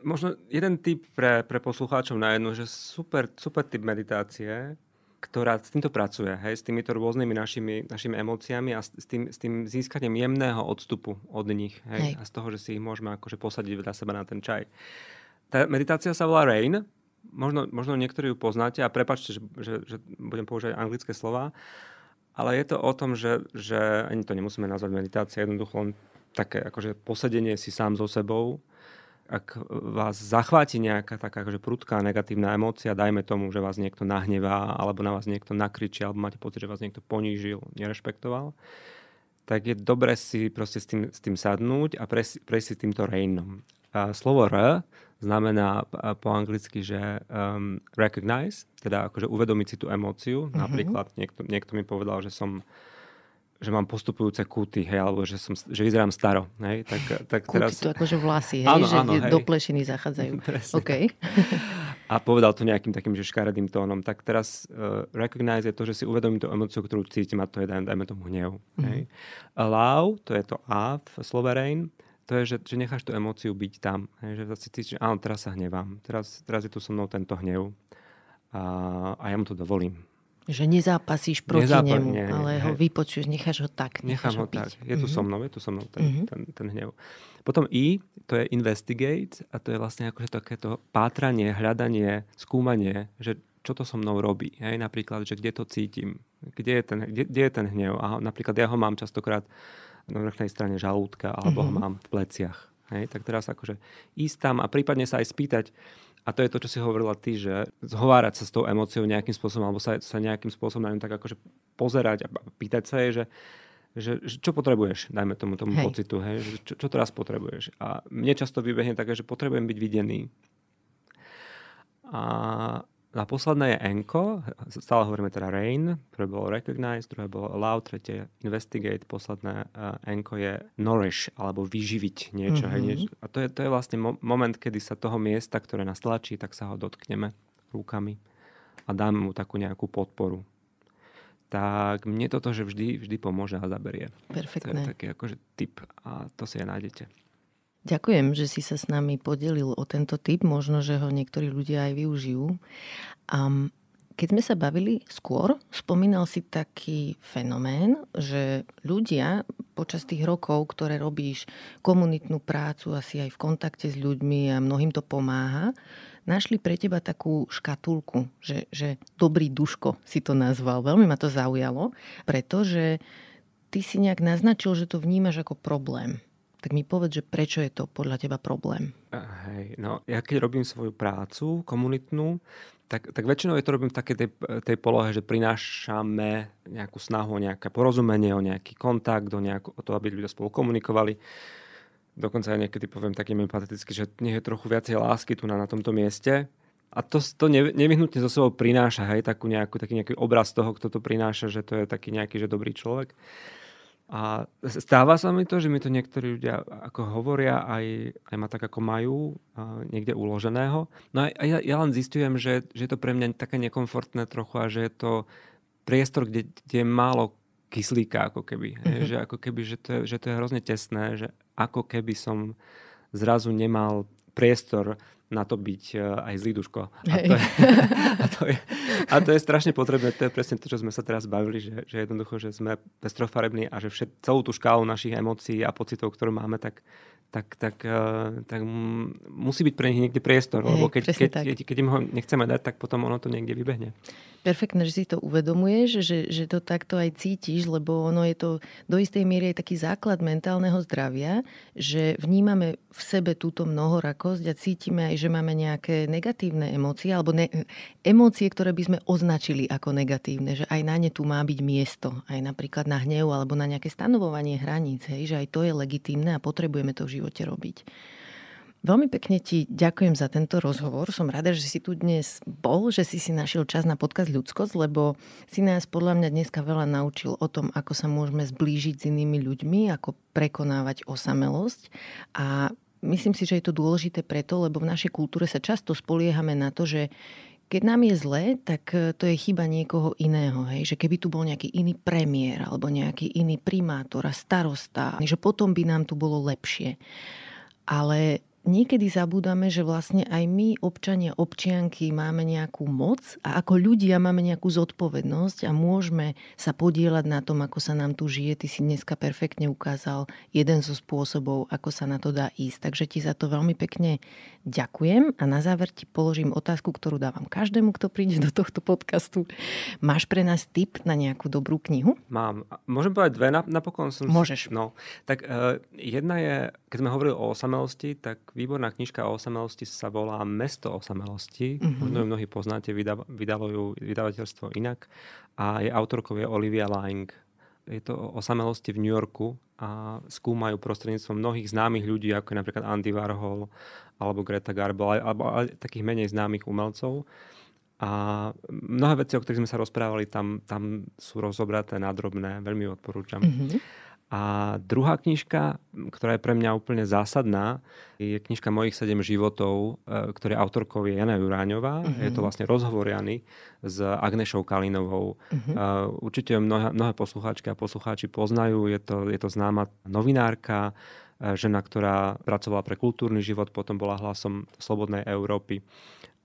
možno jeden tip pre, pre poslucháčov na jednu, že super, super typ meditácie, ktorá s týmto pracuje, hej, s týmito rôznymi našimi, našimi emóciami a s tým, s tým získaním jemného odstupu od nich. Hej, hej. A z toho, že si ich môžeme akože posadiť vedľa seba na ten čaj. Tá meditácia sa volá RAIN. Možno, možno niektorí ju poznáte a prepačte, že, že, že budem používať anglické slova. Ale je to o tom, že, že ani to nemusíme nazvať meditácia, jednoducho len také akože posedenie si sám so sebou. Ak vás zachváti nejaká taká akože prudká negatívna emócia, dajme tomu, že vás niekto nahnevá, alebo na vás niekto nakričí, alebo máte pocit, že vás niekto ponížil, nerešpektoval, tak je dobre si proste s tým, s tým sadnúť a prejsť, si týmto rejnom. A slovo R znamená po anglicky, že um, recognize, teda akože uvedomiť si tú emóciu. Mm-hmm. Napríklad niekto, niekto mi povedal, že som že mám postupujúce kúty, hej, alebo že, som, že vyzerám staro. Hej, tak, tak kúty teraz... to akože vlasy, hej, áno, že áno, hej. do plešiny zachádzajú. Okay. A povedal to nejakým takým, že škaredým tónom. Tak teraz uh, recognize je to, že si uvedomím tú emociu, ktorú cítim a to je, dajme tomu, hnev. Mm-hmm. Hej. Allow, to je to A v slove rain, to je, že, že necháš tú emóciu byť tam. Hej, že si cítiš, že áno, teraz sa hnevám. Teraz, teraz je tu so mnou tento hnev. A, a ja mu to dovolím. Že nezápasíš proti Nezápa- nemu, nie, ale hej. ho vypočuješ, necháš ho tak. Nechám ho, ho tak. Je tu mm-hmm. so mnou, je tu so mnou ten, mm-hmm. ten, ten hnev. Potom I, to je investigate a to je vlastne akože takéto pátranie, hľadanie, skúmanie, že čo to so mnou robí. Hej? Napríklad, že kde to cítim, kde je ten, kde, kde je ten hnev. A napríklad ja ho mám častokrát na vrchnej strane žalúdka alebo mm-hmm. ho mhm. mám v pleciach. Hej? Tak teraz akože ísť tam a prípadne sa aj spýtať, a to je to, čo si hovorila ty, že zhovárať sa s tou emóciou nejakým spôsobom, alebo sa, sa nejakým spôsobom na ňu tak akože pozerať a pýtať sa jej, že, že, že čo potrebuješ, dajme tomu, tomu hej. pocitu, hej, že čo, čo teraz potrebuješ. A mne často vybehne také, že potrebujem byť videný. A a posledné je Enko, stále hovoríme teda Rain, prvé bolo Recognize, druhé bolo Allow, tretie Investigate, posledné uh, Enko je Nourish, alebo vyživiť niečo. Mm-hmm. Hej, niečo. A to je, to je vlastne mo- moment, kedy sa toho miesta, ktoré nás tlačí, tak sa ho dotkneme rukami a dáme mu takú nejakú podporu. Tak mne toto, že vždy, vždy pomôže a zaberie. Perfektné. To je taký akože tip a to si aj nájdete. Ďakujem, že si sa s nami podelil o tento typ. Možno, že ho niektorí ľudia aj využijú. Um, keď sme sa bavili skôr, spomínal si taký fenomén, že ľudia počas tých rokov, ktoré robíš komunitnú prácu, asi aj v kontakte s ľuďmi a mnohým to pomáha, našli pre teba takú škatulku, že, že dobrý duško si to nazval. Veľmi ma to zaujalo, pretože ty si nejak naznačil, že to vnímaš ako problém. Tak mi povedz, že prečo je to podľa teba problém? Hej, no ja keď robím svoju prácu komunitnú, tak, tak väčšinou je to robím v takej tej, tej polohe, že prinášame nejakú snahu o nejaké porozumenie, o nejaký kontakt, o, nejakú, o to, aby ľudia spolu komunikovali. Dokonca aj niekedy poviem takým empateticky, že nie je trochu viacej lásky tu na, na tomto mieste. A to, to nevyhnutne zo sebou prináša, hej, takú nejakú, taký nejaký obraz toho, kto to prináša, že to je taký nejaký, že dobrý človek. A stáva sa mi to, že mi to niektorí ľudia ako hovoria, aj, aj ma tak ako majú uh, niekde uloženého. No a ja, ja len zistujem, že, že je to pre mňa také nekomfortné trochu a že je to priestor, kde, kde je málo kyslíka ako keby. Mm-hmm. Že ako keby, že to, je, že to je hrozne tesné, že ako keby som zrazu nemal priestor na to byť e, aj zlý duško. A to, je, a, to je, a to je strašne potrebné. To je presne to, čo sme sa teraz bavili, že, že jednoducho, že sme pestrofarební a že všet, celú tú škálu našich emócií a pocitov, ktorú máme, tak tak, tak, eh, tak musí byť pre nich niekde priestor, Hej, lebo keď, keď, keď, keď im ho nechceme dať, tak potom ono to niekde vybehne. Perfektné, že si to uvedomuješ, že, že to takto aj cítiš, lebo ono je to do istej miery aj taký základ mentálneho zdravia, že vnímame v sebe túto mnohorakosť a cítime aj, že máme nejaké negatívne emócie, alebo ne, emócie, ktoré by sme označili ako negatívne, že aj na ne tu má byť miesto, aj napríklad na hnev alebo na nejaké stanovovanie hraníc, hej, že aj to je legitímne a potrebujeme to v živote robiť. Veľmi pekne ti ďakujem za tento rozhovor. Som rada, že si tu dnes bol, že si si našiel čas na podcast Ľudskosť, lebo si nás podľa mňa dneska veľa naučil o tom, ako sa môžeme zblížiť s inými ľuďmi, ako prekonávať osamelosť. A myslím si, že je to dôležité preto, lebo v našej kultúre sa často spoliehame na to, že keď nám je zle, tak e, to je chyba niekoho iného. Hej? Že keby tu bol nejaký iný premiér alebo nejaký iný primátor a starosta, že potom by nám tu bolo lepšie. Ale niekedy zabúdame, že vlastne aj my, občania, občianky, máme nejakú moc a ako ľudia máme nejakú zodpovednosť a môžeme sa podielať na tom, ako sa nám tu žije. Ty si dneska perfektne ukázal jeden zo spôsobov, ako sa na to dá ísť. Takže ti za to veľmi pekne ďakujem a na záver ti položím otázku, ktorú dávam každému, kto príde do tohto podcastu. Máš pre nás tip na nejakú dobrú knihu? Mám. Môžem povedať dve napokon? Som... Môžeš. No, tak uh, jedna je, keď sme hovorili o osamelosti, tak výborná knižka o osamelosti sa volá Mesto osamelosti. Mm-hmm. Možno ju mnohí poznáte, vydalo ju vydavateľstvo inak. A jej autorkou je Olivia Lang. je to o osamelosti v New Yorku a skúmajú prostredníctvom mnohých známych ľudí, ako je napríklad Andy Warhol alebo Greta Garbo, alebo aj takých menej známych umelcov. A mnohé veci, o ktorých sme sa rozprávali, tam, tam sú rozobraté nadrobné, veľmi odporúčam. Mm-hmm. A druhá knižka, ktorá je pre mňa úplne zásadná, je knižka Mojich sedem životov, e, ktorej autorkou je Jana Juráňová. Uh-huh. Je to vlastne rozhovor Jany s Agnešou Kalinovou. Uh-huh. Určite mnohé, mnohé poslucháčky a poslucháči poznajú. Je to, je to známa novinárka, žena, ktorá pracovala pre kultúrny život, potom bola hlasom Slobodnej Európy.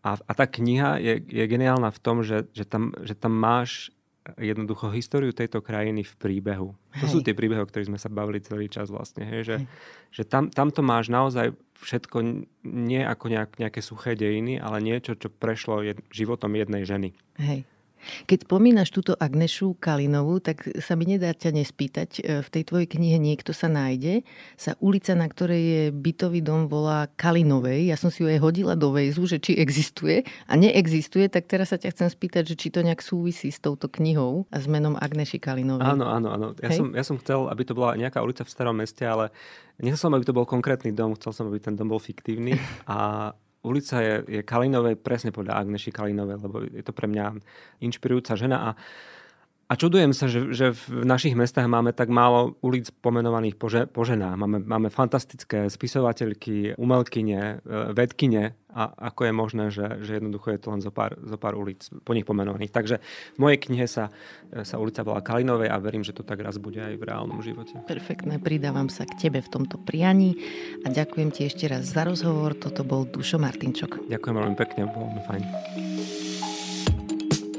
A, a tá kniha je, je geniálna v tom, že, že, tam, že tam máš jednoducho históriu tejto krajiny v príbehu. Hej. To sú tie príbehy, o ktorých sme sa bavili celý čas vlastne. Hej, že, že tam, tam to máš naozaj všetko nie ako nejak, nejaké suché dejiny, ale niečo, čo prešlo jed, životom jednej ženy. Hej. Keď spomínaš túto Agnešu Kalinovú, tak sa mi nedá ťa nespýtať. E, v tej tvojej knihe Niekto sa nájde sa ulica, na ktorej je bytový dom, volá Kalinovej. Ja som si ju aj hodila do vejzu, že či existuje a neexistuje, tak teraz sa ťa chcem spýtať, že či to nejak súvisí s touto knihou a s menom Agneši Kalinovej. Áno, áno, áno. Ja, som, ja som chcel, aby to bola nejaká ulica v starom meste, ale nechcel som, aby to bol konkrétny dom, chcel som, aby ten dom bol fiktívny a ulica je, je Kalinovej presne podľa Agneši Kalinovej, lebo je to pre mňa inšpirujúca žena a a čudujem sa, že, že v našich mestách máme tak málo ulic pomenovaných po, že, po ženách. Máme, máme fantastické spisovateľky, umelkyne, e, vedkine a ako je možné, že, že jednoducho je to len zo pár, zo pár ulic po nich pomenovaných. Takže v mojej knihe sa, sa ulica volá Kalinovej a verím, že to tak raz bude aj v reálnom živote. Perfektné, pridávam sa k tebe v tomto prianí a ďakujem ti ešte raz za rozhovor. Toto bol Dušo Martinčok. Ďakujem veľmi pekne, bolo mi fajn.